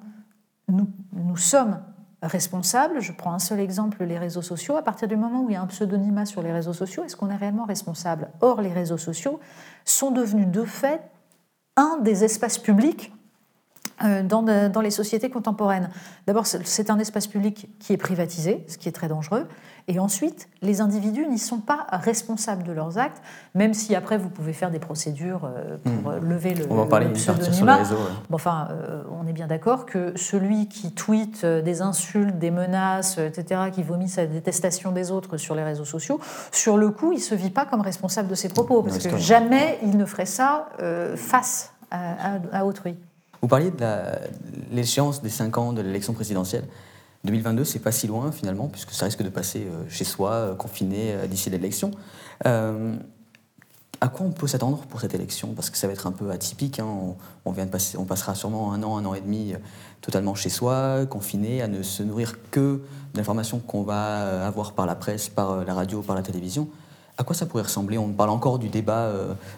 Speaker 2: nous, nous sommes responsables Je prends un seul exemple, les réseaux sociaux. À partir du moment où il y a un pseudonymat sur les réseaux sociaux, est-ce qu'on est réellement responsable? Or, les réseaux sociaux sont devenus de fait un des espaces publics euh, dans, les sociétés contemporaines. D'abord, c'est un espace public qui est privatisé, ce qui est très dangereux. Et ensuite, les individus n'y sont pas responsables de leurs actes, même si après vous pouvez faire des procédures euh, pour hmm. lever le,
Speaker 1: on va parler pseudonymat. Réseaux,
Speaker 2: bon, enfin, euh, on est bien d'accord que celui qui tweet des insultes, des menaces, etc., qui vomit sa détestation des autres sur les réseaux sociaux, sur le coup, il ne se vit pas comme responsable de ses propos, parce que jamais il ne ferait ça face à autrui.
Speaker 1: Vous parliez de l'échéance des 5 ans de l'élection présidentielle. 2022, c'est pas si loin finalement, puisque ça risque de passer euh, chez soi, euh, confiné euh, d'ici l'élection. à quoi on peut s'attendre pour cette élection? Parce que ça va être un peu atypique. Hein. On, vient de passer, on passera sûrement un an, un an et demi totalement chez soi, confiné, à ne se nourrir que d'informations qu'on va avoir par la presse, par la radio, par la télévision. À quoi ça pourrait ressembler? On parle encore du débat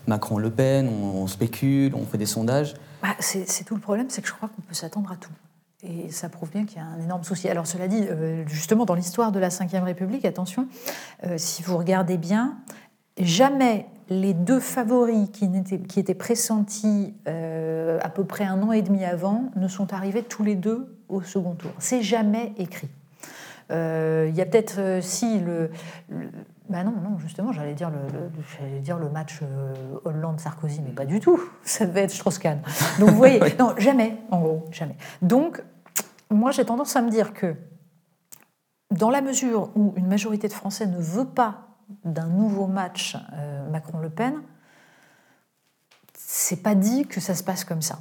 Speaker 1: Macron-Le Pen, on, spécule, on fait des sondages.
Speaker 2: Bah, c'est tout le problème, c'est que je crois qu'on peut s'attendre à tout. Et ça prouve bien qu'il y a un énorme souci. Alors cela dit, euh, justement, dans l'histoire de la Ve République, attention, euh, si vous regardez bien, jamais les deux favoris qui, étaient, pressentis euh, à peu près un an et demi avant ne sont arrivés tous les deux au second tour. C'est jamais écrit. Il y a peut-être, si, le ben non, non, justement, j'allais dire le, dire le match euh, Hollande-Sarkozy, mais pas du tout. <laughs> Ça devait être Strauss-Kahn. Donc vous voyez, <laughs> non, jamais, en gros, jamais. Donc, moi, j'ai tendance à me dire que dans la mesure où une majorité de Français ne veut pas d'un nouveau match euh, Macron-Le Pen, c'est pas dit que ça se passe comme ça.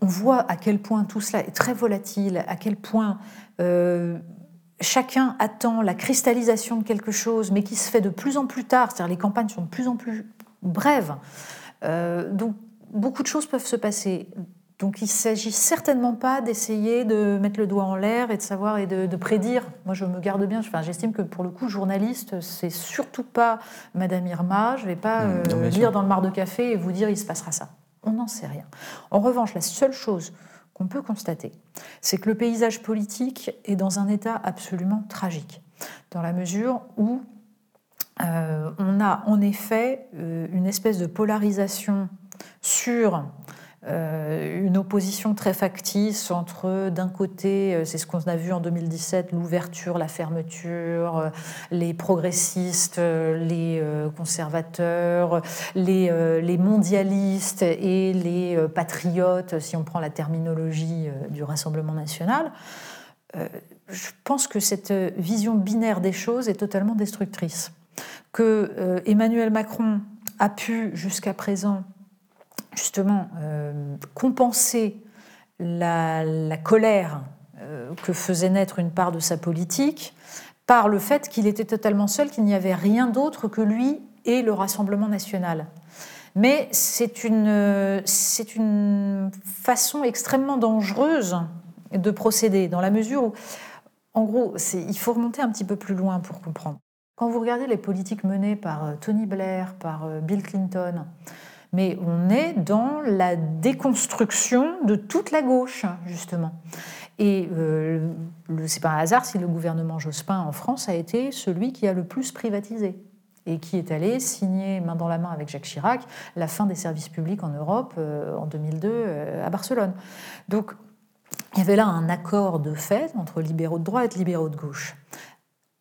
Speaker 2: On voit à quel point tout cela est très volatile, à quel point euh, chacun attend la cristallisation de quelque chose, mais qui se fait de plus en plus tard, c'est-à-dire les campagnes sont de plus en plus brèves. Euh, donc beaucoup de choses peuvent se passer. Donc il ne s'agit certainement pas d'essayer de mettre le doigt en l'air et de savoir et de, prédire. Moi je me garde bien, enfin, j'estime que pour le coup, journaliste, c'est surtout pas Madame Irma, je ne vais pas mmh, euh, lire dans le mar de café et vous dire il se passera ça. On n'en sait rien. En revanche, la seule chose qu'on peut constater, c'est que le paysage politique est dans un état absolument tragique, dans la mesure où euh, on a en effet euh, une espèce de polarisation sur une opposition très factice entre, d'un côté, euh, c'est ce qu'on a vu en 2017, l'ouverture, la fermeture, euh, les progressistes, les conservateurs, les mondialistes et les patriotes, si on prend la terminologie du Rassemblement national. Je pense que cette vision binaire des choses est totalement destructrice. Que Emmanuel Macron a pu jusqu'à présent justement euh, compenser la, colère euh, que faisait naître une part de sa politique par le fait qu'il était totalement seul, qu'il n'y avait rien d'autre que lui et le Rassemblement national. Mais c'est une, c'est une façon extrêmement dangereuse de procéder, dans la mesure où, en gros, il faut remonter un petit peu plus loin pour comprendre. Quand vous regardez les politiques menées par euh, Tony Blair, par Bill Clinton, mais on est dans la déconstruction de toute la gauche, justement. Et euh, ce n'est pas un hasard si le gouvernement Jospin en France a été celui qui a le plus privatisé et qui est allé signer main dans la main avec Jacques Chirac la fin des services publics en Europe euh, en 2002 euh, à Barcelone. Donc il y avait là un accord de fait entre libéraux de droite et libéraux de gauche.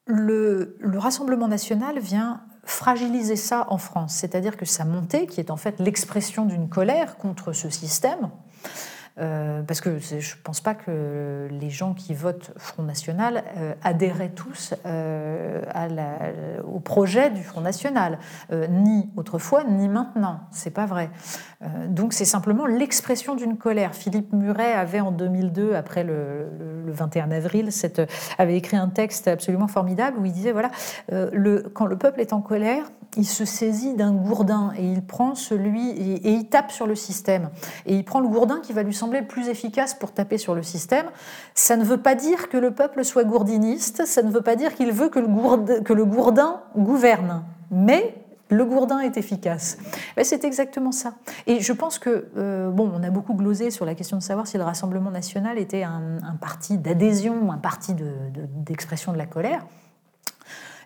Speaker 2: Le Rassemblement national vient fragiliser ça en France, c'est-à-dire que sa montée, qui est en fait l'expression d'une colère contre ce système, euh, parce que je ne pense pas que les gens qui votent Front National euh, adhéraient tous euh, au projet du Front National, ni autrefois, ni maintenant. C'est pas vrai. donc c'est simplement l'expression d'une colère. Philippe Muret avait en 2002, après le, le 21 avril, avait écrit un texte absolument formidable où il disait voilà, quand le peuple est en colère, il se saisit d'un gourdin et il prend celui et, il tape sur le système. Et il prend le gourdin qui va lui sembler le plus efficace pour taper sur le système. Ça ne veut pas dire que le peuple soit gourdiniste, ça ne veut pas dire qu'il veut que le, que le gourdin gouverne. Mais le gourdin est efficace. C'est exactement ça. Et je pense que, euh, bon, on a beaucoup glosé sur la question de savoir si le Rassemblement national était un, parti d'adhésion, un parti d'expression de la colère.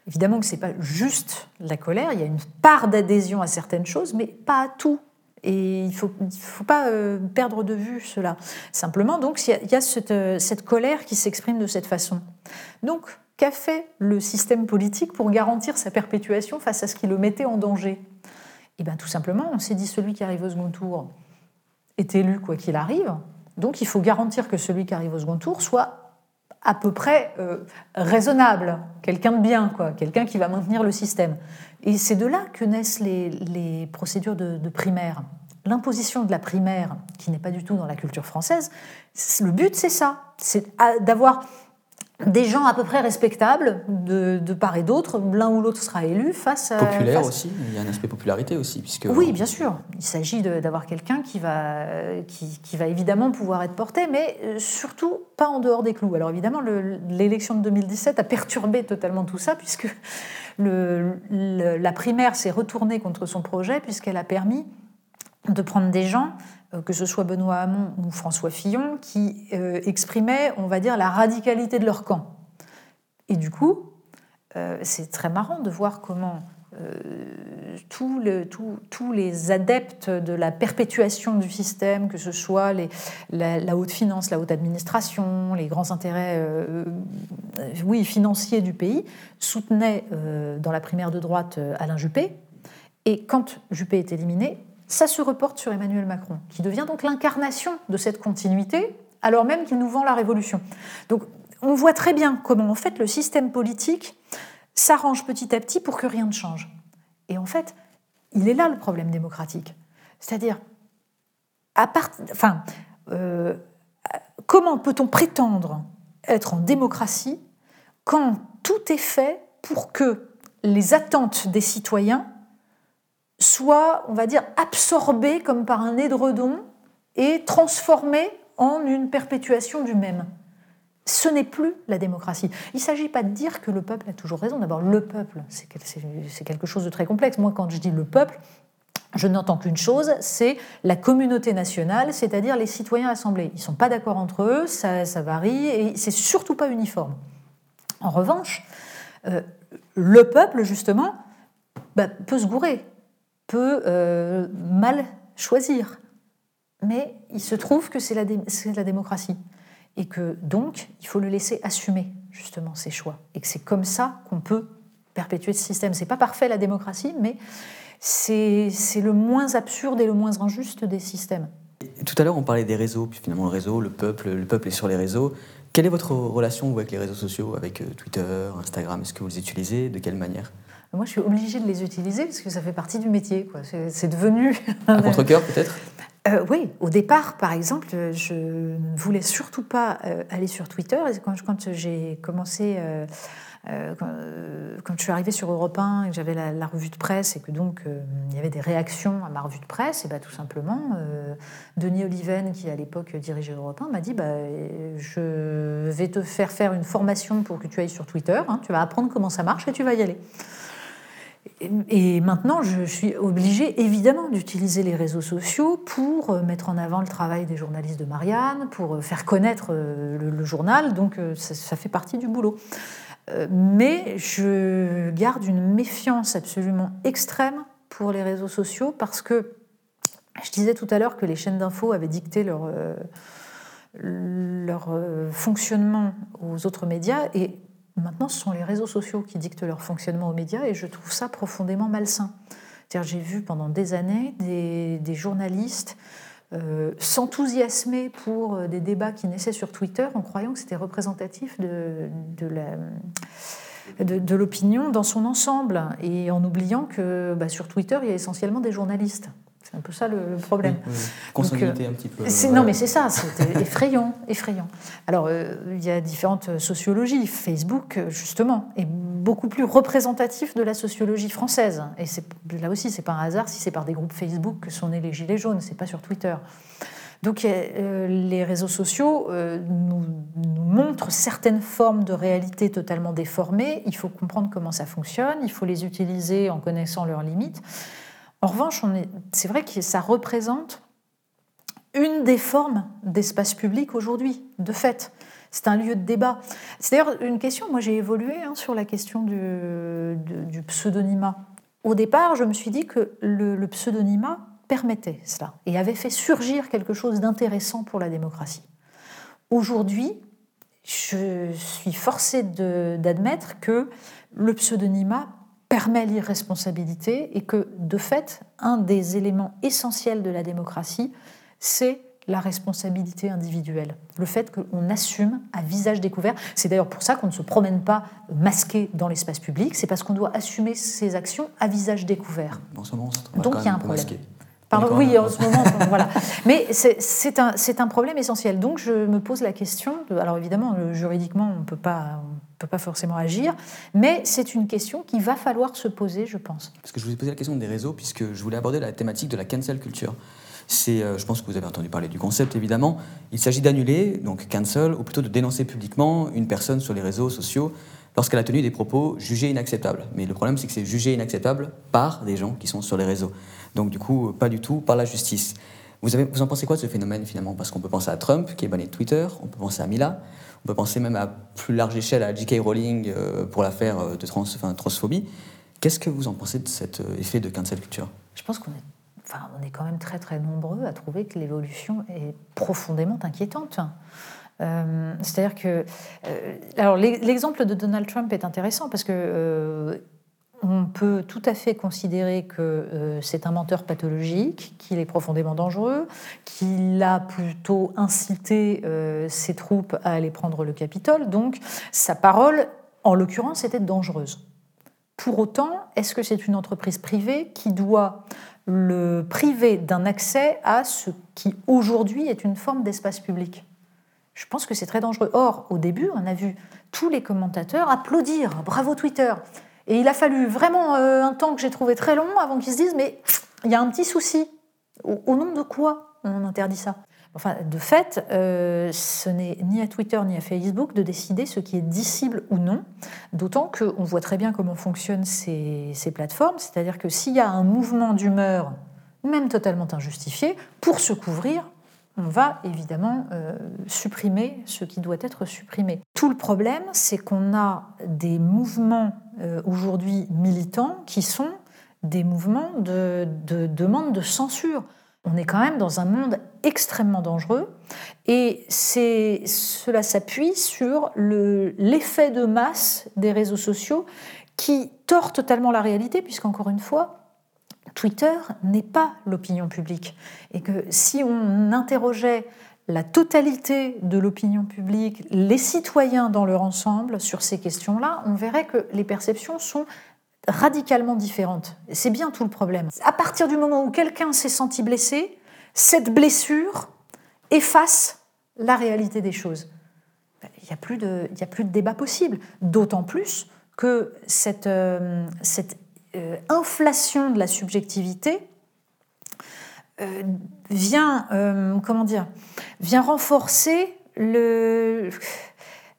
Speaker 2: Évidemment que ce n'est pas juste la colère, il y a une part d'adhésion à certaines choses, mais pas à tout. Et il ne faut, pas euh, perdre de vue cela. Simplement, donc, il y a, cette, euh, cette colère qui s'exprime de cette façon. Donc, qu'a fait le système politique pour garantir sa perpétuation face à ce qui le mettait en danger? Eh bien, tout simplement, on s'est dit celui qui arrive au second tour est élu quoi qu'il arrive. Donc, il faut garantir que celui qui arrive au second tour soit à peu près euh, raisonnable, quelqu'un de bien, quoi, quelqu'un qui va maintenir le système. Et c'est de là que naissent les, procédures de, de primaire. L'imposition de la primaire, qui n'est pas du tout dans la culture française, le but c'est ça, c'est d'avoir des gens à peu près respectables de, part et d'autre, l'un ou l'autre sera élu face à...
Speaker 1: Populaire aussi, il y a un aspect popularité aussi. Puisque...
Speaker 2: Oui, bien sûr. Il s'agit d'avoir quelqu'un qui va, qui, va évidemment pouvoir être porté, mais euh, surtout pas en dehors des clous. Alors évidemment, l'élection de 2017 a perturbé totalement tout ça, puisque le, la primaire s'est retournée contre son projet, puisqu'elle a permis de prendre des gens que ce soit Benoît Hamon ou François Fillon, qui euh, exprimaient, on va dire, la radicalité de leur camp. Et du coup, euh, c'est très marrant de voir comment tous, les adeptes de la perpétuation du système, que ce soit la, haute finance, la haute administration, les grands intérêts oui, financiers du pays, soutenaient dans la primaire de droite Alain Juppé. Et quand Juppé est éliminé, ça se reporte sur Emmanuel Macron, qui devient donc l'incarnation de cette continuité, alors même qu'il nous vend la révolution. Donc on voit très bien comment en fait le système politique s'arrange petit à petit pour que rien ne change. Et en fait, il est là le problème démocratique. C'est-à-dire, euh, comment peut-on prétendre être en démocratie quand tout est fait pour que les attentes des citoyens soit, on va dire, absorbé comme par un édredon et transformé en une perpétuation du même. Ce n'est plus la démocratie. Il ne s'agit pas de dire que le peuple a toujours raison. D'abord, le peuple, c'est quelque chose de très complexe. Moi, quand je dis le peuple, je n'entends qu'une chose, c'est la communauté nationale, c'est-à-dire les citoyens assemblés. Ils ne sont pas d'accord entre eux, ça, varie, et c'est surtout pas uniforme. En revanche, euh, le peuple, justement, bah, peut se gourer peut euh, mal choisir. Mais il se trouve que c'est la, démocratie. Et que donc, il faut le laisser assumer justement ses choix. Et que c'est comme ça qu'on peut perpétuer ce système. C'est pas parfait la démocratie, mais c'est le moins absurde et le moins injuste des systèmes.
Speaker 1: Tout à l'heure, on parlait des réseaux, puis finalement le réseau, le peuple, le peuple est sur les réseaux. Quelle est votre relation avec les réseaux sociaux, avec Twitter, Instagram? Est-ce que vous les utilisez? De quelle manière?
Speaker 2: Moi, je suis obligée de les utiliser parce que ça fait partie du métier. C'est devenu. <laughs>
Speaker 1: Un contre-cœur, peut-être
Speaker 2: euh, Oui, au départ, par exemple, je ne voulais surtout pas euh, aller sur Twitter. Et quand, quand j'ai commencé. Euh, quand, je suis arrivée sur Europe 1 et que j'avais la, revue de presse et que donc il y avait des réactions à ma revue de presse, et bah, tout simplement, Denis Oliven, qui à l'époque dirigeait Europe 1, m'a dit bah, Je vais te faire faire une formation pour que tu ailles sur Twitter, hein. tu vas apprendre comment ça marche et tu vas y aller. Et maintenant, je suis obligée évidemment d'utiliser les réseaux sociaux pour euh, mettre en avant le travail des journalistes de Marianne, pour euh, faire connaître euh, le, journal, donc ça, fait partie du boulot. Mais je garde une méfiance absolument extrême pour les réseaux sociaux parce que je disais tout à l'heure que les chaînes d'infos avaient dicté leur, leur fonctionnement aux autres médias et Maintenant, ce sont les réseaux sociaux qui dictent leur fonctionnement aux médias et je trouve ça profondément malsain. J'ai vu pendant des années des, journalistes euh, s'enthousiasmer pour euh, des débats qui naissaient sur Twitter en croyant que c'était représentatif de, l'opinion dans son ensemble et en oubliant que bah, sur Twitter, il y a essentiellement des journalistes. C'est un peu ça le, problème.
Speaker 1: Consanguinité euh, un petit peu.
Speaker 2: Non, mais c'est ça, c'est <laughs> effrayant, effrayant. Alors, euh, il y a différentes sociologies. Facebook, euh, justement, est beaucoup plus représentatif de la sociologie française. Et là aussi, c'est pas un hasard si c'est par des groupes Facebook que sont nés les Gilets jaunes, c'est pas sur Twitter. Donc les réseaux sociaux nous, nous, montrent certaines formes de réalité totalement déformées. Il faut comprendre comment ça fonctionne, il faut les utiliser en connaissant leurs limites. En revanche, c'est vrai que ça représente une des formes d'espace public aujourd'hui, de fait. C'est un lieu de débat. C'est d'ailleurs une question, moi j'ai évolué hein, sur la question du, pseudonymat. Au départ, je me suis dit que le, le pseudonymat permettait cela et avait fait surgir quelque chose d'intéressant pour la démocratie. Aujourd'hui, je suis forcée d'admettre que le pseudonymat permet l'irresponsabilité et que, de fait, un des éléments essentiels de la démocratie, c'est la responsabilité individuelle. Le fait qu'on assume à visage découvert. C'est d'ailleurs pour ça qu'on ne se promène pas masqué dans l'espace public, c'est parce qu'on doit assumer ses actions à visage découvert.
Speaker 1: Donc il y a un problème
Speaker 2: oui, en ce moment, voilà. <laughs> Mais c'est un, un, problème essentiel. Donc je me pose la question, alors évidemment, juridiquement, on ne peut pas forcément agir, mais c'est une question qu'il va falloir se poser, je pense.
Speaker 1: Parce que je vous ai posé la question des réseaux, puisque je voulais aborder la thématique de la cancel culture. C'est, euh, je pense que vous avez entendu parler du concept, évidemment. Il s'agit d'annuler, donc cancel, ou plutôt de dénoncer publiquement une personne sur les réseaux sociaux lorsqu'elle a tenu des propos jugés inacceptables. Mais le problème, c'est que c'est jugé inacceptable par des gens qui sont sur les réseaux. Donc du coup, pas du tout par la justice. Vous, en pensez quoi de ce phénomène finalement? Parce qu'on peut penser à Trump, qui est banni de Twitter, on peut penser à Mila, on peut penser même à plus large échelle à J.K. Rowling euh, pour l'affaire euh, de transphobie. Qu'est-ce que vous en pensez de cet euh, effet de cancel culture?
Speaker 2: Je pense qu'on est, enfin, on est quand même très très nombreux à trouver que l'évolution est profondément inquiétante. C'est-à-dire que, alors l'exemple de Donald Trump est intéressant parce que on peut tout à fait considérer que euh, c'est un menteur pathologique, qu'il est profondément dangereux, qu'il a plutôt incité euh, ses troupes à aller prendre le Capitole. Donc sa parole, en l'occurrence, était dangereuse. Pour autant, est-ce que c'est une entreprise privée qui doit le priver d'un accès à ce qui aujourd'hui est une forme d'espace public? Je pense que c'est très dangereux. Or, au début, on a vu tous les commentateurs applaudir. Bravo Twitter et il a fallu vraiment euh, un temps que j'ai trouvé très long avant qu'ils se disent mais il y a un petit souci. Au, nom de quoi on interdit ça? Enfin, de fait, euh, ce n'est ni à Twitter ni à Facebook de décider ce qui est dissible ou non, d'autant qu'on voit très bien comment fonctionnent ces, plateformes, c'est-à-dire que s'il y a un mouvement d'humeur, même totalement injustifié, pour se couvrir, on va évidemment euh, supprimer ce qui doit être supprimé. Tout le problème, c'est qu'on a des mouvements aujourd'hui militants qui sont des mouvements de, demande de censure. On est quand même dans un monde extrêmement dangereux et cela s'appuie sur l'effet de masse des réseaux sociaux qui tord totalement la réalité puisqu'encore une fois, Twitter n'est pas l'opinion publique. Et que si on interrogeait la totalité de l'opinion publique, les citoyens dans leur ensemble sur ces questions-là, on verrait que les perceptions sont radicalement différentes. C'est bien tout le problème. À partir du moment où quelqu'un s'est senti blessé, cette blessure efface la réalité des choses. Il n'y a, plus de, a plus de débat possible. D'autant plus que cette, euh, euh, inflation de la subjectivité vient, comment dire, vient renforcer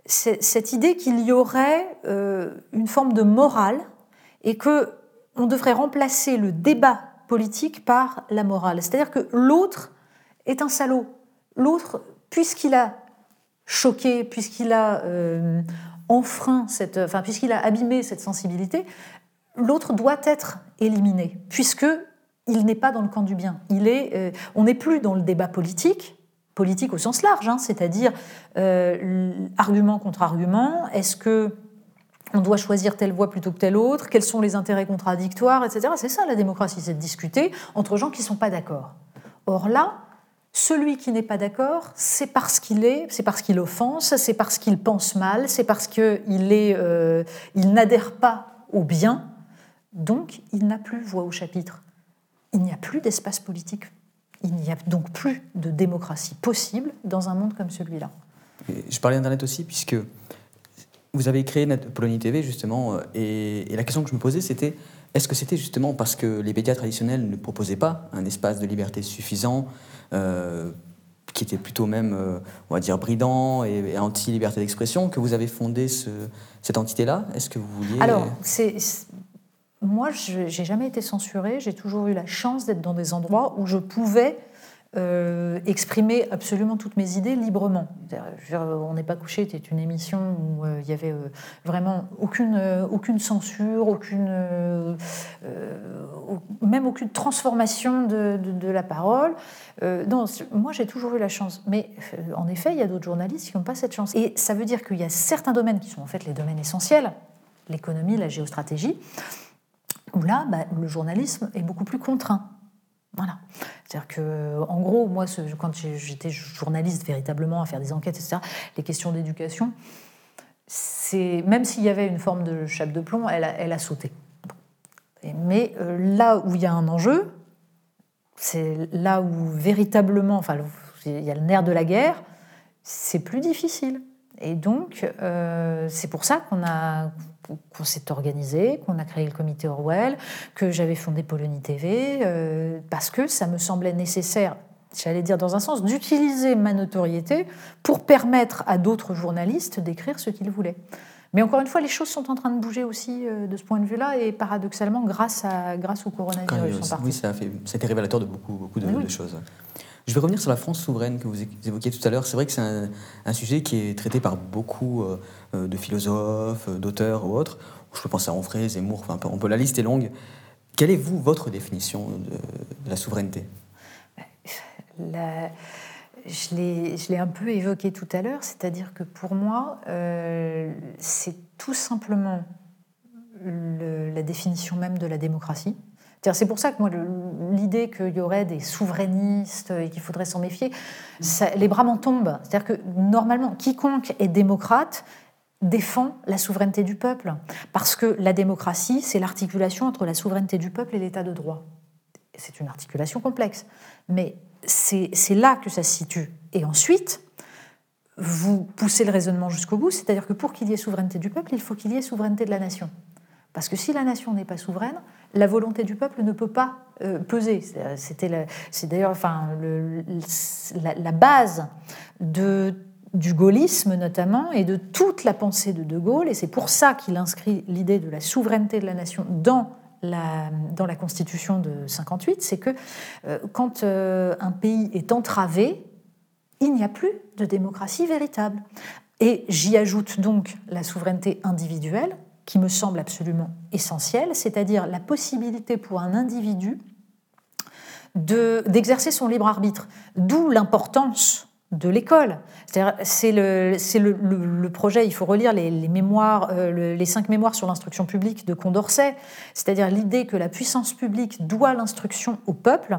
Speaker 2: cette idée qu'il y aurait une forme de morale et que on devrait remplacer le débat politique par la morale. C'est-à-dire que l'autre est un salaud. L'autre, puisqu'il a choqué, puisqu'il a euh, enfreint cette, enfin puisqu'il a abîmé cette sensibilité, l'autre doit être éliminé, puisque il n'est pas dans le camp du bien. Il est, euh, on n'est plus dans le débat politique, politique au sens large, hein, c'est-à-dire euh, argument contre argument. Est-ce que on doit choisir telle voie plutôt que telle autre, quels sont les intérêts contradictoires, etc. C'est ça la démocratie, c'est de discuter entre gens qui ne sont pas d'accord. Or là, celui qui n'est pas d'accord, c'est parce qu'il est, c'est parce qu'il offense, c'est parce qu'il pense mal, c'est parce qu'il euh, n'adhère pas au bien, donc il n'a plus voix au chapitre. Il n'y a plus d'espace politique. Il n'y a donc plus de démocratie possible dans un monde comme celui-là.
Speaker 1: Je parlais d'Internet aussi, puisque vous avez créé Polonie TV, justement, euh, et, et la question que je me posais, c'était est-ce que c'était justement parce que les médias traditionnels ne proposaient pas un espace de liberté suffisant, euh, qui était plutôt même, euh, on va dire, bridant et, anti-liberté d'expression, que vous avez fondé cette entité-là? Est-ce que vous vouliez...
Speaker 2: Alors, c'est, moi, je n'ai jamais été censurée, j'ai toujours eu la chance d'être dans des endroits où je pouvais euh, exprimer absolument toutes mes idées librement. On n'est pas couché était une émission où euh, il y avait euh, vraiment aucune, aucune censure, aucune, même aucune transformation de, de, la parole. non, moi j'ai toujours eu la chance. Mais en effet, il y a d'autres journalistes qui n'ont pas cette chance. Et ça veut dire qu'il y a certains domaines qui sont en fait les domaines essentiels, l'économie, la géostratégie, où là, bah, le journalisme est beaucoup plus contraint. Voilà. C'est-à-dire que, en gros, moi, quand j'étais journaliste véritablement à faire des enquêtes, etc., les questions d'éducation, c'est même s'il y avait une forme de chape de plomb, elle a, sauté. Mais euh, là où il y a un enjeu, c'est là où véritablement, enfin, il y a le nerf de la guerre, c'est plus difficile. Et donc, euh, c'est pour ça qu'on a qu'on s'est organisé, qu'on a créé le comité Orwell, que j'avais fondé Polonie TV, euh, parce que ça me semblait nécessaire, j'allais dire dans un sens, d'utiliser ma notoriété pour permettre à d'autres journalistes d'écrire ce qu'ils voulaient. Mais encore une fois, les choses sont en train de bouger aussi euh, de ce point de vue-là, et paradoxalement, grâce, à, grâce au coronavirus.
Speaker 1: oui, ça a, fait, ça a été révélateur de beaucoup, beaucoup de choses. Je vais revenir sur la France souveraine que vous évoquiez tout à l'heure. C'est vrai que c'est un, sujet qui est traité par beaucoup euh, euh, de philosophes, euh, d'auteurs ou autres. Je peux penser à Onfray, Zemmour, enfin, on peut, la liste est longue. Quelle est, vous, votre définition de, la souveraineté?
Speaker 2: Je l'ai un peu évoqué tout à l'heure, c'est-à-dire que pour moi, c'est tout simplement la définition même de la démocratie. C'est pour ça que l'idée qu'il y aurait des souverainistes et qu'il faudrait s'en méfier, les bras m'en tombent. C'est-à-dire que normalement, quiconque est démocrate défend la souveraineté du peuple. Parce que la démocratie, c'est l'articulation entre la souveraineté du peuple et l'état de droit. C'est une articulation complexe. Mais c'est là que ça se situe. Et ensuite, vous poussez le raisonnement jusqu'au bout, c'est-à-dire que pour qu'il y ait souveraineté du peuple, il faut qu'il y ait souveraineté de la nation. Parce que si la nation n'est pas souveraine, la volonté du peuple ne peut pas euh, peser. C'était c'est d'ailleurs enfin, la, base du gaullisme notamment et de toute la pensée de De Gaulle, et c'est pour ça qu'il inscrit l'idée de la souveraineté de la nation dans la, dans la Constitution de 58, c'est que euh, quand euh, un pays est entravé, il n'y a plus de démocratie véritable. Et j'y ajoute donc la souveraineté individuelle, qui me semble absolument essentiel, c'est-à-dire la possibilité pour un individu d'exercer son libre arbitre, d'où l'importance de l'école. C'est le, le, le, projet, il faut relire les, mémoires, euh, les cinq mémoires sur l'instruction publique de Condorcet, c'est-à-dire l'idée que la puissance publique doit l'instruction au peuple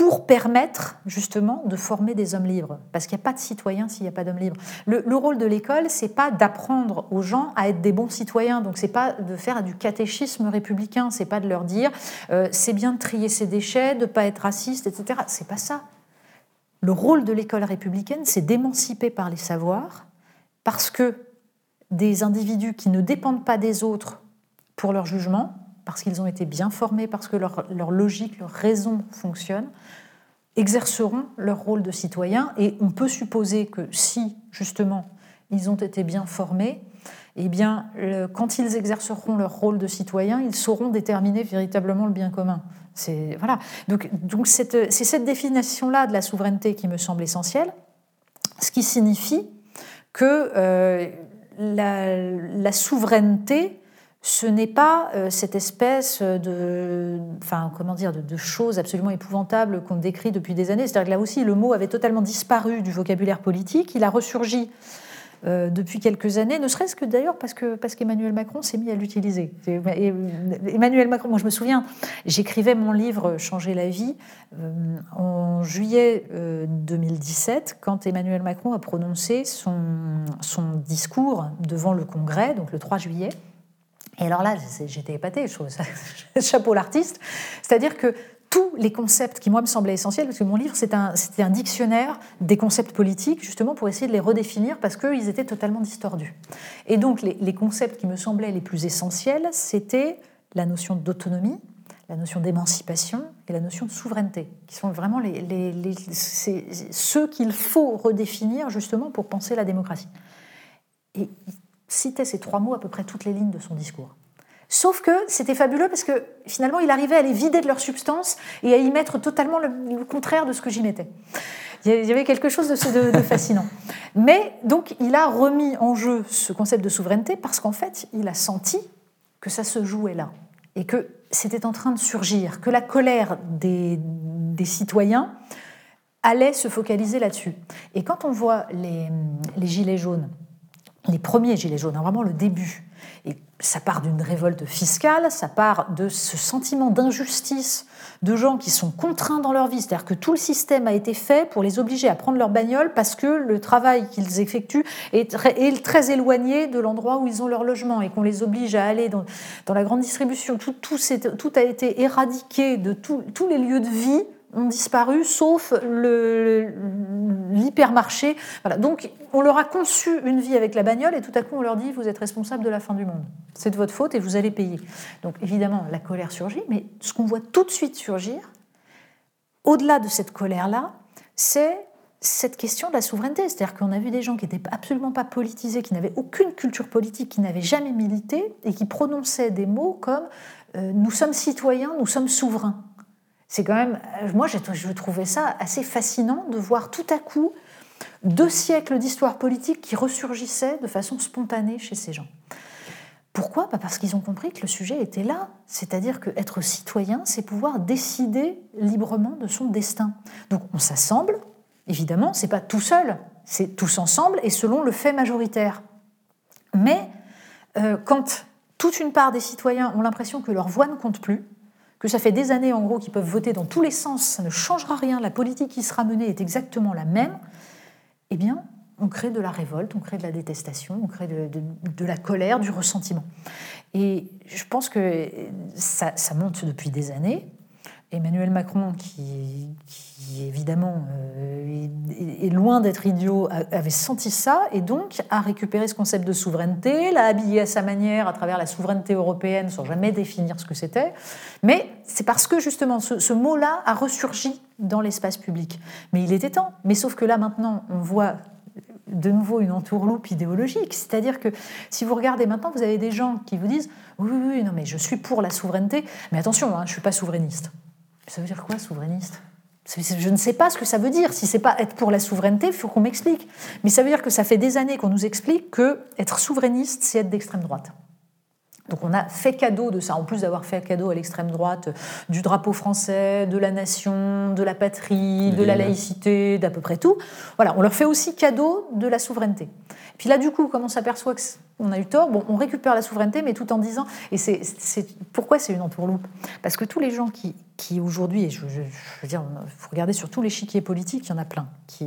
Speaker 2: pour permettre justement de former des hommes libres. Parce qu'il n'y a pas de citoyens s'il n'y a pas d'hommes libres. Le, rôle de l'école, c'est pas d'apprendre aux gens à être des bons citoyens. Donc c'est pas de faire du catéchisme républicain. C'est pas de leur dire euh, c'est bien de trier ses déchets, de pas être raciste, etc. C'est pas ça. Le rôle de l'école républicaine, c'est d'émanciper par les savoirs, parce que des individus qui ne dépendent pas des autres pour leur jugement, parce qu'ils ont été bien formés, parce que leur, logique, leur raison fonctionne, exerceront leur rôle de citoyen. Et on peut supposer que si, justement, ils ont été bien formés, eh bien, quand ils exerceront leur rôle de citoyen, ils sauront déterminer véritablement le bien commun. C'est voilà. Donc, donc c'est cette définition-là de la souveraineté qui me semble essentielle, ce qui signifie que euh, la, souveraineté, ce n'est pas euh, cette espèce de, enfin, comment dire, de, choses absolument épouvantables qu'on décrit depuis des années. C'est-à-dire que là aussi, le mot avait totalement disparu du vocabulaire politique. Il a ressurgi euh, depuis quelques années, ne serait-ce que d'ailleurs parce que parce qu'Emmanuel Macron s'est mis à l'utiliser. Emmanuel Macron, moi je me souviens, j'écrivais mon livre Changer la vie euh, en juillet 2017 quand Emmanuel Macron a prononcé son, son discours devant le Congrès, donc le 3 juillet. Et alors là, j'étais épatée, je <laughs> chapeau l'artiste. C'est-à-dire que tous les concepts qui, moi, me semblaient essentiels, parce que mon livre, c'était un, dictionnaire des concepts politiques, justement, pour essayer de les redéfinir, parce qu'ils étaient totalement distordus. Et donc, les, concepts qui me semblaient les plus essentiels, c'était la notion d'autonomie, la notion d'émancipation et la notion de souveraineté, qui sont vraiment ceux qu'il faut redéfinir, justement, pour penser la démocratie. Et citait ces trois mots à peu près toutes les lignes de son discours. Sauf que c'était fabuleux parce que finalement, il arrivait à les vider de leur substance et à y mettre totalement le, contraire de ce que j'y mettais. Il y avait quelque chose de, de, fascinant. <laughs> Mais donc, il a remis en jeu ce concept de souveraineté parce qu'en fait, il a senti que ça se jouait là et que c'était en train de surgir, que la colère des, des citoyens allait se focaliser là-dessus. Et quand on voit les, les gilets jaunes, les premiers gilets jaunes, hein, vraiment le début, et ça part d'une révolte fiscale, ça part de ce sentiment d'injustice de gens qui sont contraints dans leur vie, c'est-à-dire que tout le système a été fait pour les obliger à prendre leur bagnole parce que le travail qu'ils effectuent est très, éloigné de l'endroit où ils ont leur logement et qu'on les oblige à aller dans, la grande distribution. Tout, tout, a été éradiqué de tous les lieux de vie ont disparu, sauf l'hypermarché. Voilà. Donc, on leur a conçu une vie avec la bagnole et tout à coup, on leur dit vous êtes responsable de la fin du monde. C'est de votre faute et vous allez payer. Donc, évidemment, la colère surgit, mais ce qu'on voit tout de suite surgir, au-delà de cette colère-là, c'est cette question de la souveraineté. C'est-à-dire qu'on a vu des gens qui n'étaient absolument pas politisés, qui n'avaient aucune culture politique, qui n'avaient jamais milité et qui prononçaient des mots comme euh, nous sommes citoyens, nous sommes souverains c'est quand même, euh, moi je trouvais ça assez fascinant de voir tout à coup deux siècles d'histoire politique qui ressurgissaient de façon spontanée chez ces gens. Pourquoi? Bah, Parce qu'ils ont compris que le sujet était là, c'est-à-dire qu'être citoyen, c'est pouvoir décider librement de son destin. Donc on s'assemble, évidemment, c'est pas tout seul, c'est tous ensemble et selon le fait majoritaire. Mais euh, quand toute une part des citoyens ont l'impression que leur voix ne compte plus, que ça fait des années en gros qu'ils peuvent voter dans tous les sens, ça ne changera rien, la politique qui sera menée est exactement la même, eh bien, on crée de la révolte, on crée de la détestation, on crée de, la colère, du ressentiment. Et je pense que ça, ça monte depuis des années. Emmanuel Macron, qui, évidemment euh, est, loin d'être idiot, avait senti ça et donc a récupéré ce concept de souveraineté, l'a habillé à sa manière à travers la souveraineté européenne sans jamais définir ce que c'était. Mais c'est parce que justement ce, mot-là a ressurgi dans l'espace public. Mais il était temps. Mais sauf que là maintenant, on voit de nouveau une entourloupe idéologique. C'est-à-dire que si vous regardez maintenant, vous avez des gens qui vous disent oui, oui, oui, non, mais je suis pour la souveraineté, mais attention, hein, je ne suis pas souverainiste. Ça veut dire quoi, souverainiste? Je ne sais pas ce que ça veut dire. Si c'est pas être pour la souveraineté, il faut qu'on m'explique. Mais ça veut dire que ça fait des années qu'on nous explique que être souverainiste, c'est être d'extrême droite. Donc on a fait cadeau de ça, en plus d'avoir fait cadeau à l'extrême droite du drapeau français, de la nation, de la patrie, de la laïcité, d'à peu près tout. Voilà, on leur fait aussi cadeau de la souveraineté. Puis là, du coup, comme on s'aperçoit qu'on a eu tort, bon, on récupère la souveraineté, mais tout en disant, et c'est pourquoi c'est une entourloupe? Parce que tous les gens qui, qui aujourd'hui, et je, veux dire, il faut regarder sur tout l'échiquier politique, il y en a plein, qui,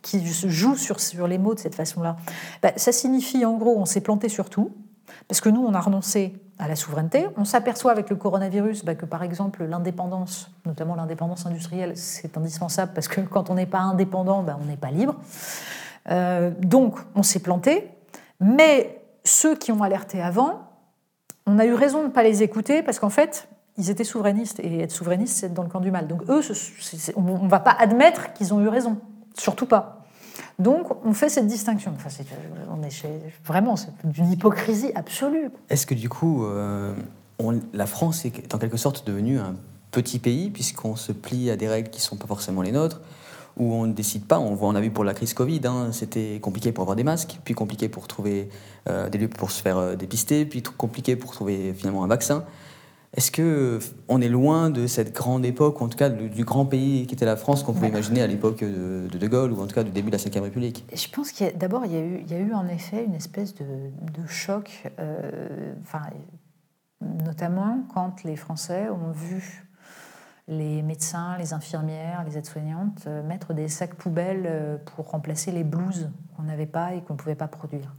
Speaker 2: qui se jouent sur, sur les mots de cette façon-là. Bah, ça signifie en gros, on s'est planté sur tout, parce que nous, on a renoncé à la souveraineté. On s'aperçoit avec le coronavirus bah, que, par exemple, l'indépendance, notamment l'indépendance industrielle, c'est indispensable parce que quand on n'est pas indépendant, bah, on n'est pas libre. Euh, donc, on s'est planté. Mais ceux qui ont alerté avant, on a eu raison de ne pas les écouter parce qu'en fait, ils étaient souverainistes. Et être souverainiste, c'est être dans le camp du mal. Donc, eux, on ne va pas admettre qu'ils ont eu raison. Surtout pas. Donc, on fait cette distinction. Enfin, on est vraiment, c'est d'une hypocrisie absolue.
Speaker 1: Est-ce que du coup, euh, la France est en quelque sorte devenue un petit pays, puisqu'on se plie à des règles qui ne sont pas forcément les nôtres, où on ne décide pas? On, on a vu pour la crise Covid, hein, c'était compliqué pour avoir des masques, puis compliqué pour trouver euh, des lieux pour se faire euh, dépister, puis compliqué pour trouver finalement un vaccin. Est-ce que on est loin de cette grande époque, ou en tout cas du, grand pays qui était la France qu'on pouvait imaginer à l'époque de, de, Gaulle, ou en tout cas du début de la Ve République?
Speaker 2: Je pense qu'il d'abord il, il, y a eu en effet une espèce de, choc, euh, enfin, notamment quand les Français ont vu les médecins, les infirmières, les aides-soignantes euh, mettre des sacs poubelles euh, pour remplacer les blouses qu'on n'avait pas et qu'on ne pouvait pas produire.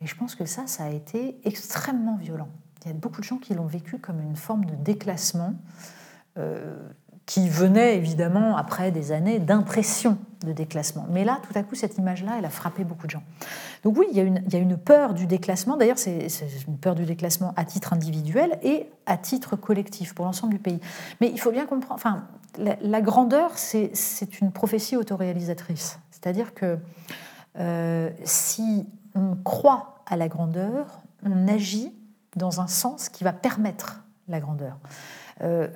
Speaker 2: Et je pense que ça, ça a été extrêmement violent. Il y a beaucoup de gens qui l'ont vécu comme une forme de déclassement euh, qui venait évidemment après des années d'impression de déclassement. Mais là, tout à coup, cette image-là, elle a frappé beaucoup de gens. Donc oui, il y a une, peur du déclassement. D'ailleurs, c'est une peur du déclassement à titre individuel et à titre collectif pour l'ensemble du pays. Mais il faut bien comprendre, enfin, la, grandeur, c'est une prophétie autoréalisatrice. C'est-à-dire que euh, si on croit à la grandeur, on agit dans un sens qui va permettre la grandeur. Euh,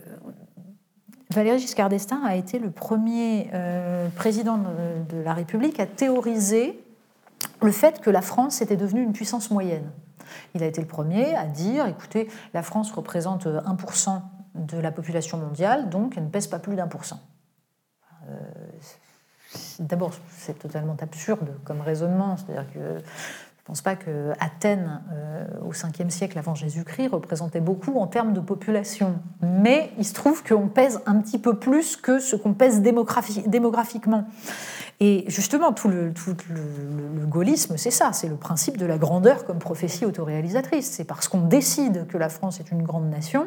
Speaker 2: Valéry Giscard d'Estaing a été le premier euh, président de, la République à théoriser le fait que la France était devenue une puissance moyenne. Il a été le premier à dire, écoutez, la France représente 1% de la population mondiale, donc elle ne pèse pas plus d'un pour cent. Euh, d'abord, c'est totalement absurde comme raisonnement, c'est-à-dire que je ne pense pas que Athènes, euh, au 5e siècle avant Jésus-Christ, représentait beaucoup en termes de population. Mais il se trouve qu'on pèse un petit peu plus que ce qu'on pèse démographiquement. Et justement, tout le, tout le gaullisme, c'est ça, c'est le principe de la grandeur comme prophétie autoréalisatrice. C'est parce qu'on décide que la France est une grande nation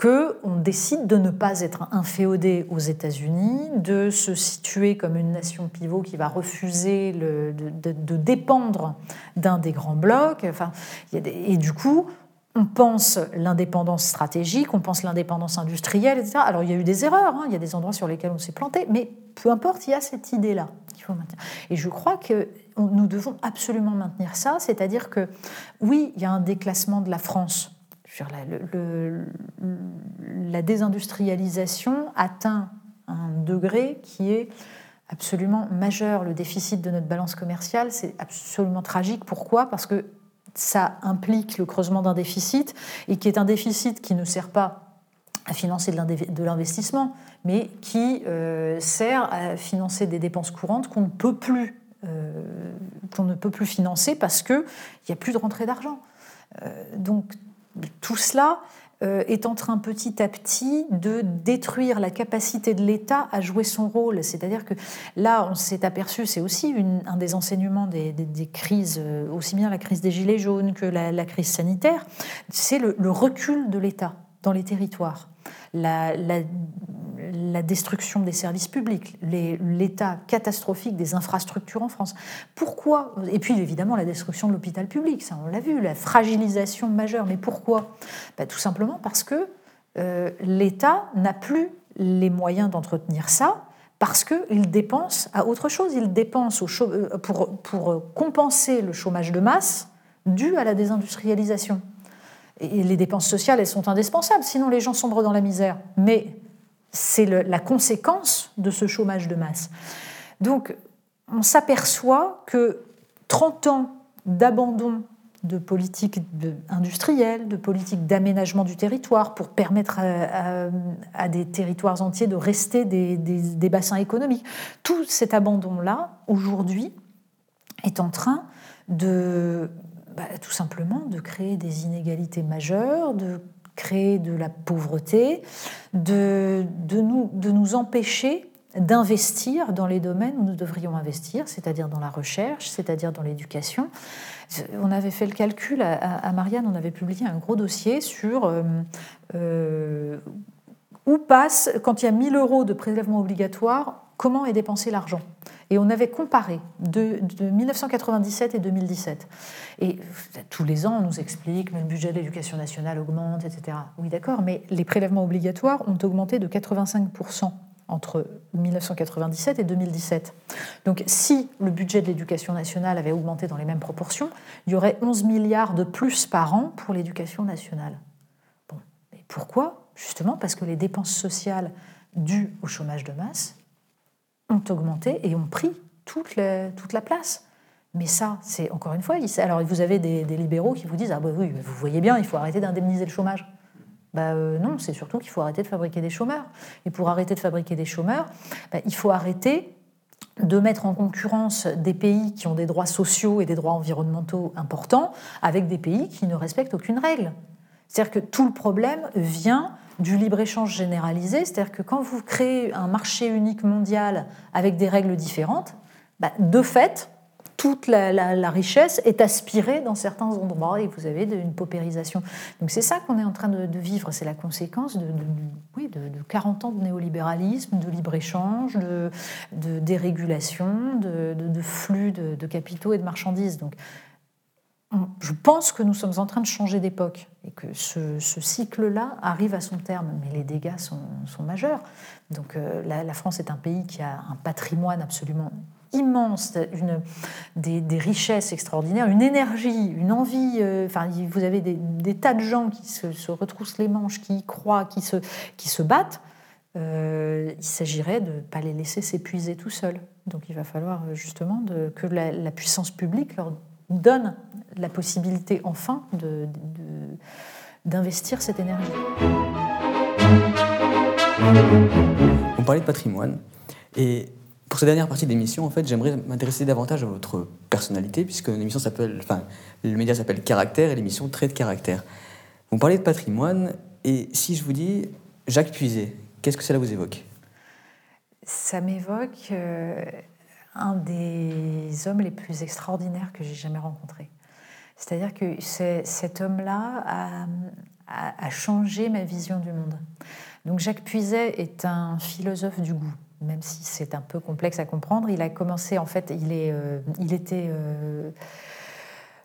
Speaker 2: qu'on décide de ne pas être inféodé aux États-Unis, de se situer comme une nation pivot qui va refuser de, dépendre d'un des grands blocs. Enfin, et du coup, on pense l'indépendance stratégique, on pense l'indépendance industrielle, etc. Alors il y a eu des erreurs, hein, il y a des endroits sur lesquels on s'est planté, mais peu importe, il y a cette idée-là qu'il faut maintenir. Et je crois que nous devons absolument maintenir ça, c'est-à-dire que oui, il y a un déclassement de la France la, désindustrialisation atteint un degré qui est absolument majeur. Le déficit de notre balance commerciale, c'est absolument tragique. Pourquoi? Parce que ça implique le creusement d'un déficit, et qui est un déficit qui ne sert pas à financer de l'investissement, mais qui euh, sert à financer des dépenses courantes qu'on ne peut plus, euh, qu'on ne peut plus financer parce qu'il n'y a plus de rentrée d'argent. Euh, donc tout cela euh, est en train petit à petit de détruire la capacité de l'État à jouer son rôle. C'est-à-dire que là, on s'est aperçu, c'est aussi un des enseignements des, crises, euh, aussi bien la crise des Gilets jaunes que la, crise sanitaire, c'est le recul de l'État dans les territoires destruction des services publics, l'état catastrophique des infrastructures en France. Pourquoi Et puis évidemment la destruction de l'hôpital public, ça on l'a vu, la fragilisation majeure. Mais pourquoi? Ben, Tout simplement parce que euh, l'État n'a plus les moyens d'entretenir ça parce qu'il dépense à autre chose. Il dépense euh, pour, pour compenser le chômage de masse dû à la désindustrialisation. Et les dépenses sociales, elles sont indispensables, sinon les gens sombrent dans la misère. Mais c'est la conséquence de ce chômage de masse. Donc, on s'aperçoit que 30 ans d'abandon de politique industrielle, de politique d'aménagement du territoire pour permettre à, des territoires entiers de rester des, bassins économiques. Tout cet abandon-là, aujourd'hui, est en train de bah, tout simplement de créer des inégalités majeures, créer de la pauvreté, de, nous empêcher d'investir dans les domaines où nous devrions investir, c'est-à-dire dans la recherche, c'est-à-dire dans l'éducation. On avait fait le calcul à, Marianne, on avait publié un gros dossier sur euh, euh, où passe, quand il y a 1000 euros de prélèvement obligatoire, comment est dépensé l'argent. Et on avait comparé de, 1997 et 2017. Et tous les ans, on nous explique, que le budget de l'éducation nationale augmente, etc. Oui, d'accord, mais les prélèvements obligatoires ont augmenté de 85% entre 1997 et 2017. Donc si le budget de l'éducation nationale avait augmenté dans les mêmes proportions, il y aurait 11 milliards de plus par an pour l'éducation nationale. Bon, et pourquoi? Justement parce que les dépenses sociales dues au chômage de masse ont augmenté et ont pris toute la, toute la place. Mais ça, c'est encore une fois, alors vous avez des, libéraux qui vous disent ah bah oui, vous voyez bien, il faut arrêter d'indemniser le chômage. Bah, euh, non, c'est surtout qu'il faut arrêter de fabriquer des chômeurs. Et pour arrêter de fabriquer des chômeurs, bah, il faut arrêter de mettre en concurrence des pays qui ont des droits sociaux et des droits environnementaux importants avec des pays qui ne respectent aucune règle. C'est-à-dire que tout le problème vient du libre-échange généralisé, c'est-à-dire que quand vous créez un marché unique mondial avec des règles différentes, bah, de fait, toute la, richesse est aspirée dans certains endroits et vous avez une paupérisation. Donc c'est ça qu'on est en train de, vivre, c'est la conséquence de, oui, de, 40 ans de néolibéralisme, de libre-échange, de, dérégulation, de, flux de, capitaux et de marchandises. Donc je pense que nous sommes en train de changer d'époque et que ce, cycle-là arrive à son terme, mais les dégâts sont, majeurs. Donc euh, la, France est un pays qui a un patrimoine absolument immense, une, des, richesses extraordinaires, une énergie, une envie. Euh, enfin, vous avez des, tas de gens qui se, retroussent les manches, qui y croient, qui se, qui se battent. Euh, il s'agirait de ne pas les laisser s'épuiser tout seuls. Donc il va falloir justement que la, puissance publique leur donne la possibilité enfin d'investir de, cette énergie.
Speaker 1: On parlait de patrimoine et pour cette dernière partie de l'émission, en fait, j'aimerais m'intéresser davantage à votre personnalité, puisque l'émission s'appelle, enfin, le média s'appelle Caractère et l'émission Trait de caractère. Vous parlez de patrimoine, et si je vous dis Jacques Puiset, qu'est-ce que cela vous évoque?
Speaker 2: Ça m'évoque euh, un des hommes les plus extraordinaires que j'ai jamais rencontrés. C'est-à-dire que cet homme-là a, changé ma vision du monde. Donc Jacques Puiset est un philosophe du goût même si c'est un peu complexe à comprendre. Il a commencé, en fait, il, est, euh, il était euh,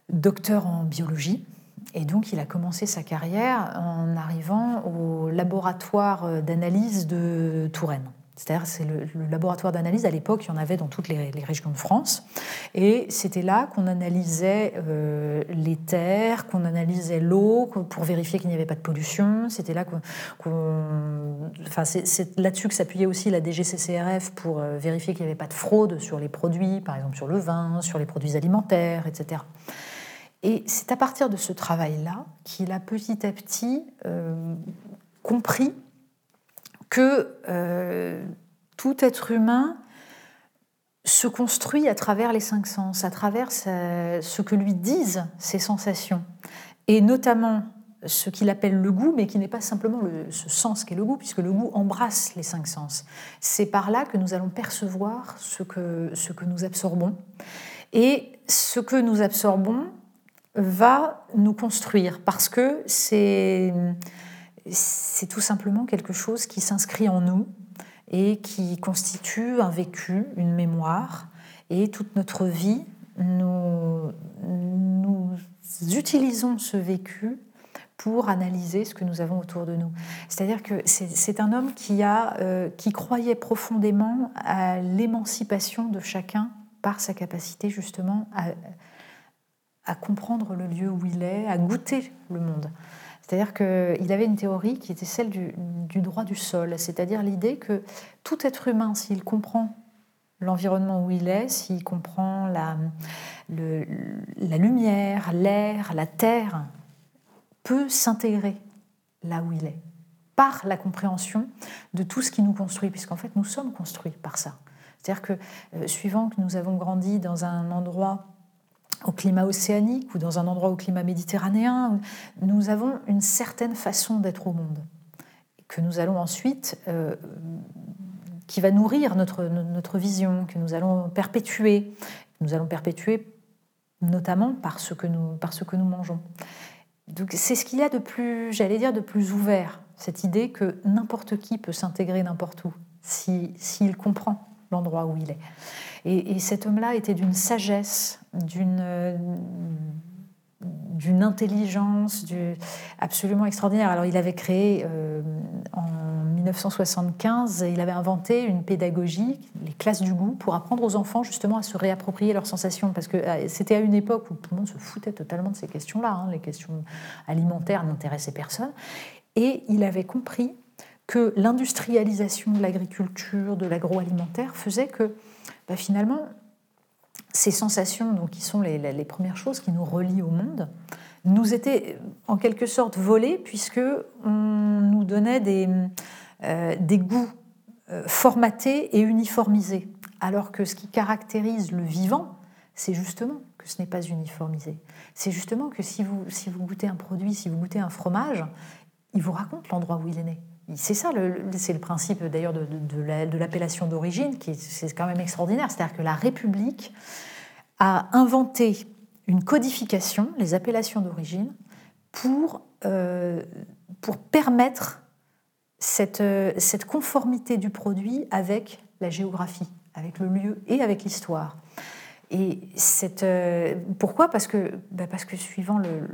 Speaker 2: docteur en biologie. Et donc, il a commencé sa carrière en arrivant au laboratoire d'analyse de Touraine. C'est-à-dire, c'est le, laboratoire d'analyse. À l'époque, il y en avait dans toutes les, régions de France. Et c'était là qu'on analysait euh, les terres, qu'on analysait l'eau pour vérifier qu'il n'y avait pas de pollution. C'était là qu'on. enfin, c'est là-dessus que s'appuyait aussi la DGCCRF pour euh, vérifier qu'il n'y avait pas de fraude sur les produits, par exemple sur le vin, sur les produits alimentaires, etc. Et c'est à partir de ce travail-là qu'il a petit à petit euh, compris que euh, tout être humain se construit à travers les cinq sens, à travers ce que lui disent ses sensations, et notamment ce qu'il appelle le goût, mais qui n'est pas simplement le, ce sens qu'est le goût, puisque le goût embrasse les cinq sens. C'est par là que nous allons percevoir ce que nous absorbons. Et ce que nous absorbons va nous construire, parce que c'est c'est tout simplement quelque chose qui s'inscrit en nous et qui constitue un vécu, une mémoire. Et toute notre vie, nous, nous utilisons ce vécu pour analyser ce que nous avons autour de nous. C'est-à-dire que c'est un homme qui, a, euh, qui croyait profondément à l'émancipation de chacun par sa capacité justement à, à comprendre le lieu où il est, à goûter le monde. C'est-à-dire qu'il avait une théorie qui était celle du, droit du sol, c'est-à-dire l'idée que tout être humain, s'il comprend l'environnement où il est, s'il comprend la, lumière, l'air, la terre, peut s'intégrer là où il est, par la compréhension de tout ce qui nous construit, puisqu'en fait nous sommes construits par ça. C'est-à-dire que, euh, suivant que nous avons grandi dans un endroit au climat océanique ou dans un endroit au climat méditerranéen, nous avons une certaine façon d'être au monde que nous allons ensuite, euh, qui va nourrir notre, notre vision, que nous allons perpétuer. Nous allons perpétuer notamment par ce que nous, par ce que nous mangeons. Donc c'est ce qu'il y a de plus, j'allais dire, de plus ouvert, cette idée que n'importe qui peut s'intégrer n'importe où, s'il si, comprend l'endroit où il est. Et, et cet homme-là était d'une sagesse, d'une d'une intelligence absolument extraordinaire. Alors il avait créé euh, en 1975, il avait inventé une pédagogie, les classes du goût, pour apprendre aux enfants justement à se réapproprier leurs sensations. Parce que euh, c'était à une époque où tout le monde se foutait totalement de ces questions-là. Hein. Les questions alimentaires n'intéressaient personne. Et il avait compris que l'industrialisation de l'agriculture, de l'agroalimentaire faisait que bah, finalement ces sensations, donc, qui sont les, premières choses qui nous relient au monde, nous étaient en quelque sorte volées puisque on nous donnait des, euh, goûts euh, formatés et uniformisés, alors que ce qui caractérise le vivant, c'est justement que ce n'est pas uniformisé. C'est justement que si vous, si vous goûtez un produit, si vous goûtez un fromage, il vous raconte l'endroit où il est né. C'est ça, c'est le principe d'ailleurs de, l'appellation d'origine, qui c'est quand même extraordinaire. C'est-à-dire que la République a inventé une codification, les appellations d'origine, pour, euh, permettre cette, cette conformité du produit avec la géographie, avec le lieu et avec l'histoire. Et cette, euh, pourquoi? Parce que, bah parce que suivant, le,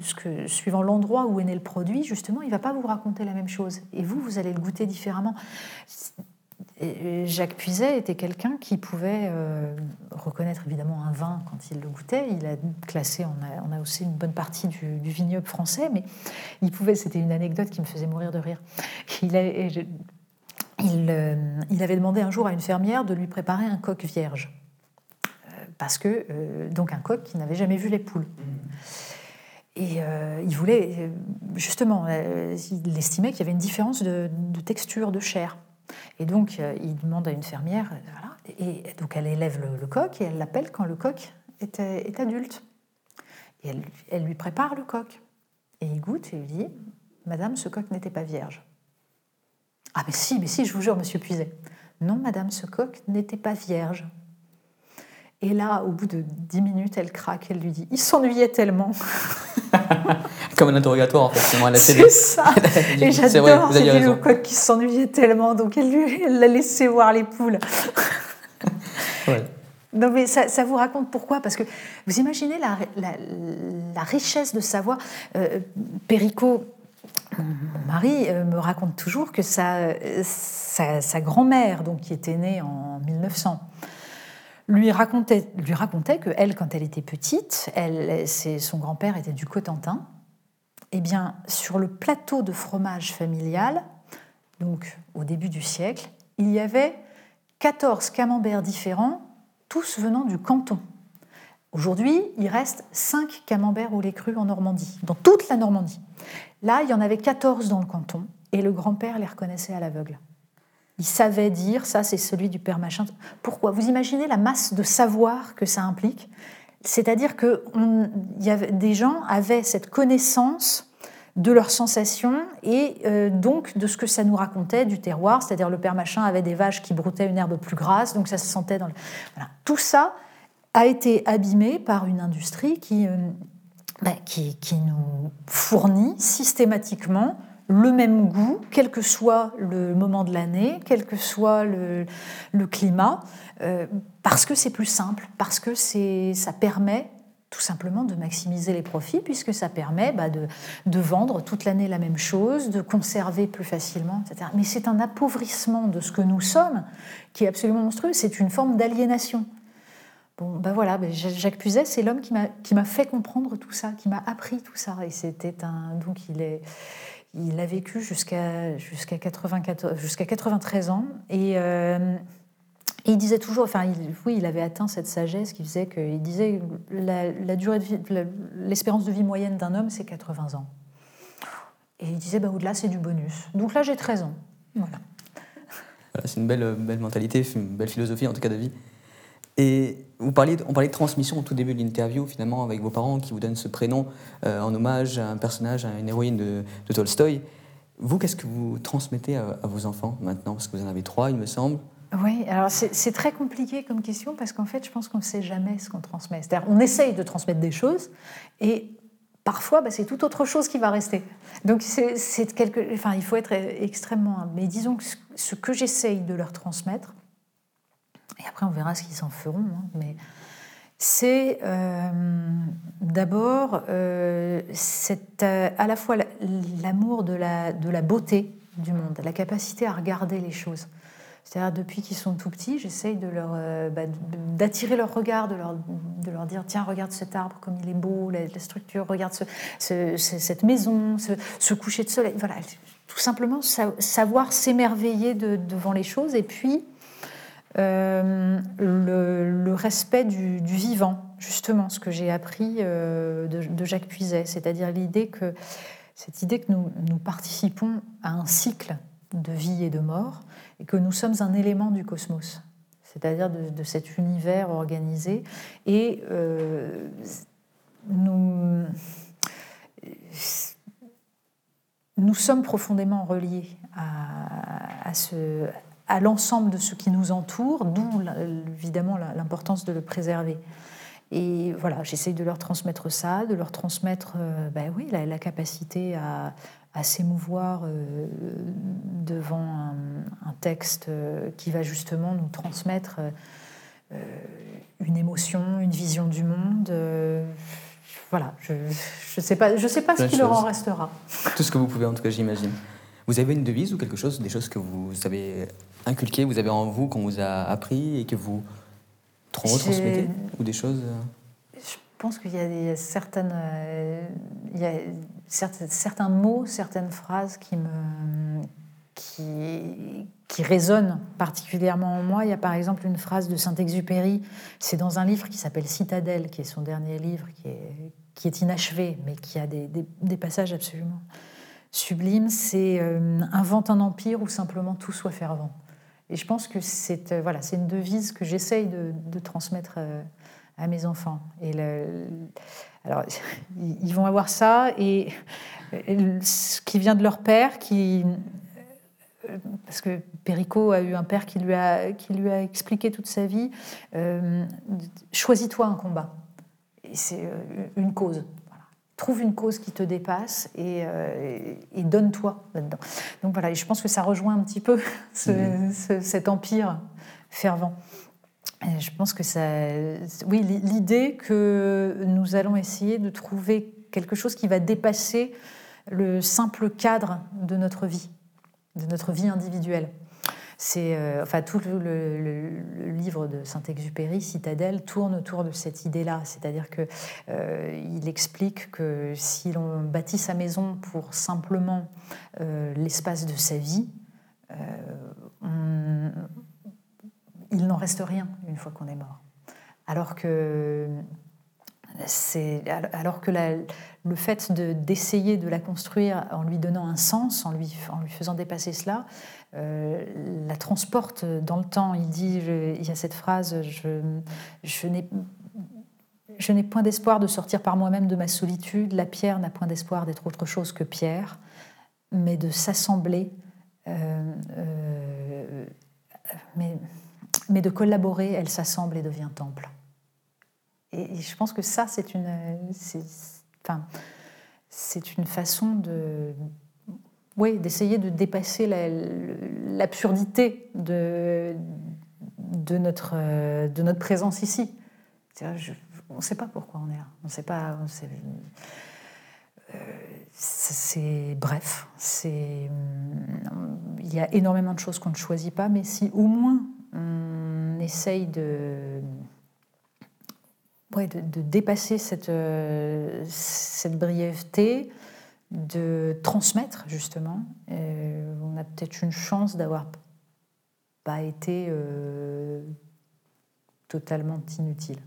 Speaker 2: ce que, suivant l'endroit où est né le produit, justement, il ne va pas vous raconter la même chose. Et vous, vous allez le goûter différemment. Jacques Puiset était quelqu'un qui pouvait euh, reconnaître évidemment un vin quand il le goûtait. Il a classé, on a, aussi une bonne partie du, vignoble français, mais il pouvait, c'était une anecdote qui me faisait mourir de rire. Il, il, euh, il avait demandé un jour à une fermière de lui préparer un coq vierge parce que euh, donc un coq qui n'avait jamais vu les poules. Et euh, il voulait, euh, justement, il estimait qu'il y avait une différence de, texture, de chair. Et donc, il demande à une fermière, et donc elle élève le, coq et elle l'appelle quand le coq est, est adulte. Et elle, elle, lui prépare le coq. Et il goûte et lui dit, Madame, ce coq n'était pas vierge. Ah, mais si, mais si, je vous jure, monsieur Puiset. Non, Madame, ce coq n'était pas vierge. Et là, au bout de dix minutes, elle craque, elle lui dit Il s'ennuyait tellement. <laughs>
Speaker 1: Comme un interrogatoire, en fait,
Speaker 2: c'est C'est ça Et j'adore, c'était le coq qui s'ennuyait tellement, donc elle lui l'a laissé voir les poules. <laughs> Non, mais ça, vous raconte pourquoi? Parce que vous imaginez la, la, richesse de savoir. Euh, Perico, mon mari, euh, me raconte toujours que sa, sa, sa grand-mère, donc qui était née en 1900, lui racontait, lui que elle, quand elle était petite, elle, son grand-père était du Cotentin. Eh bien, sur le plateau de fromage familial, donc au début du siècle, il y avait 14 camemberts différents, tous venant du canton. Aujourd'hui, il reste 5 camemberts au lait cru en Normandie, dans toute la Normandie. Là, il y en avait 14 dans le canton, et le grand-père les reconnaissait à l'aveugle. Il savait dire, ça c'est celui du père machin. Pourquoi? Vous imaginez la masse de savoir que ça implique? C'est-à-dire que y des gens avaient cette connaissance de leurs sensations et euh, donc de ce que ça nous racontait du terroir, c'est-à-dire le père machin avait des vaches qui broutaient une herbe plus grasse, donc ça se sentait dans le... Tout ça a été abîmé par une industrie qui, euh, bah, qui, qui nous fournit systématiquement le même goût, quel que soit le moment de l'année, quel que soit le, climat, euh, parce que c'est plus simple, parce que ça permet tout simplement de maximiser les profits, puisque ça permet bah, de, vendre toute l'année la même chose, de conserver plus facilement, etc. Mais c'est un appauvrissement de ce que nous sommes qui est absolument monstrueux, c'est une forme d'aliénation. Bon, ben voilà, ben Jacques Puzet, c'est l'homme qui m'a fait comprendre tout ça, qui m'a appris tout ça. Et c'était un. Donc, il est, il a vécu jusqu'à jusqu'à 93 ans euh, et, il disait toujours, enfin oui, il avait atteint cette sagesse qui faisait qu'il disait la, durée l'espérance de vie moyenne d'un homme c'est 80 ans. Et il disait bah, au-delà c'est du bonus. Donc là j'ai 13 ans. Voilà.
Speaker 1: c'est une belle, belle mentalité, une belle philosophie en tout cas de vie. Et on parlait de transmission au tout début de l'interview, finalement, avec vos parents qui vous donnent ce prénom euh, en hommage à un personnage, à une héroïne de, Tolstoï. Vous, qu'est-ce que vous transmettez à, vos enfants maintenant? Parce que vous en avez trois, il me semble.
Speaker 2: Oui, alors c'est très compliqué comme question parce qu'en fait, je pense qu'on ne sait jamais ce qu'on transmet. C'est-à-dire, on essaye de transmettre des choses et parfois, bah, c'est tout autre chose qui va rester. Donc, c'est quelque, enfin, il faut être extrêmement. Mais disons que ce que j'essaye de leur transmettre, et après on verra ce qu'ils en feront, hein, mais c'est euh, d'abord euh, euh, à la fois l'amour de la, de la beauté du monde, la capacité à regarder les choses. C'est-à-dire, depuis qu'ils sont tout petits, j'essaye de leur, euh, bah, d'attirer leur regard, de leur, de leur dire tiens, regarde cet arbre comme il est beau, la, structure, regarde ce, cette maison, ce, coucher de soleil. Voilà, tout simplement savoir s'émerveiller devant les choses et puis euh, le, respect du, vivant, justement, ce que j'ai appris euh, de, Jacques Puiset, c'est-à-dire l'idée que cette idée que nous, participons à un cycle de vie et de mort et que nous sommes un élément du cosmos, c'est-à-dire de, cet univers organisé. Et euh, nous, nous sommes profondément reliés à, à, ce, à l'ensemble de ce qui nous entoure, d'où évidemment l'importance de le préserver. Et voilà, j'essaye de leur transmettre ça, de leur transmettre euh, ben oui, la, capacité à, à s'émouvoir euh, devant un, texte euh, qui va justement nous transmettre une émotion, une vision du monde. voilà, je ne sais pas, je sais pas ce qu'il leur en restera.
Speaker 1: Tout ce que vous pouvez, en tout cas, j'imagine. Vous avez une devise ou quelque chose, des choses que vous avez inculquées, vous avez en vous, qu'on vous a appris et que vous retransmettez Ou des choses
Speaker 2: je pense qu'il y a certaines, euh, il y a certains mots, certaines phrases qui me qui, qui résonnent particulièrement en moi. Il y a par exemple une phrase de Saint-Exupéry, c'est dans un livre qui s'appelle Citadelle, qui est son dernier livre, qui est, qui est inachevé, mais qui a des, des, passages absolument sublimes. C'est euh, Invente un empire où simplement tout soit fervent. Et je pense que c'est euh, voilà, une devise que j'essaye de, transmettre à mes enfants. Et alors, <laughs> ils vont avoir ça, et ce qui vient de leur père, qui, parce que Perico a eu un père qui lui a, qui lui a expliqué toute sa vie, euh, choisis-toi un combat. Et c'est euh, une cause. Trouve une cause qui te dépasse et, euh, et donne-toi là-dedans. Donc voilà, et je pense que ça rejoint un petit peu <laughs> mmh. cet empire fervent je pense que ça. Oui, l'idée que nous allons essayer de trouver quelque chose qui va dépasser le simple cadre de notre vie, de notre vie individuelle. Euh, enfin, tout le, livre de Saint-Exupéry, Citadelle, tourne autour de cette idée-là. C'est-à-dire qu'il euh, explique que si l'on bâtit sa maison pour simplement euh, l'espace de sa vie, on, il n'en reste rien une fois qu'on est mort. Alors que, alors que le fait d'essayer de, la construire en lui donnant un sens, en lui, faisant dépasser cela, euh, la transporte dans le temps. Il dit, il y a cette phrase, je, n'ai point d'espoir de sortir par moi-même de ma solitude. La pierre n'a point d'espoir d'être autre chose que pierre, mais de s'assembler. Euh, euh, mais de collaborer, elle s'assemble et devient temple. Et je pense que ça, c'est une, enfin, c'est une façon de, oui, d'essayer de dépasser l'absurdité de, notre, de notre présence ici. on ne sait pas pourquoi on est là. On ne sait pas. Euh, c'est bref. C'est il y a énormément de choses qu'on ne choisit pas, mais si au moins on essaye de, de, dépasser cette, euh, cette brièveté, de transmettre justement. Euh, on a peut-être une chance d'avoir pas été euh, totalement inutile.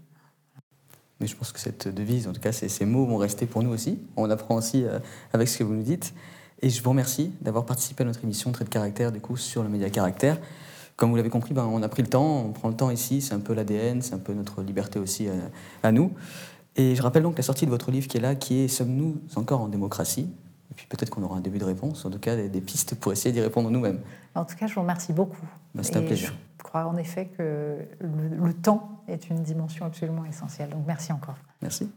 Speaker 1: Mais je pense que cette devise, en tout cas ces, mots vont rester pour nous aussi. On apprend aussi avec ce que vous nous dites. Et je vous remercie d'avoir participé à notre émission Trait de caractère, du coup, sur le média caractère. Comme vous l'avez compris, ben, on a pris le temps, on prend le temps ici, c'est un peu l'ADN, c'est un peu notre liberté aussi à, nous. Et je rappelle donc la sortie de votre livre qui est là, qui est Sommes-nous encore en démocratie? Et puis peut-être qu'on aura un début de réponse, en tout cas des, pistes pour essayer d'y répondre nous-mêmes.
Speaker 2: En tout cas, je vous remercie beaucoup.
Speaker 1: Ben, c'est un plaisir.
Speaker 2: Je crois en effet que le temps est une dimension absolument essentielle. Donc merci encore.
Speaker 1: Merci.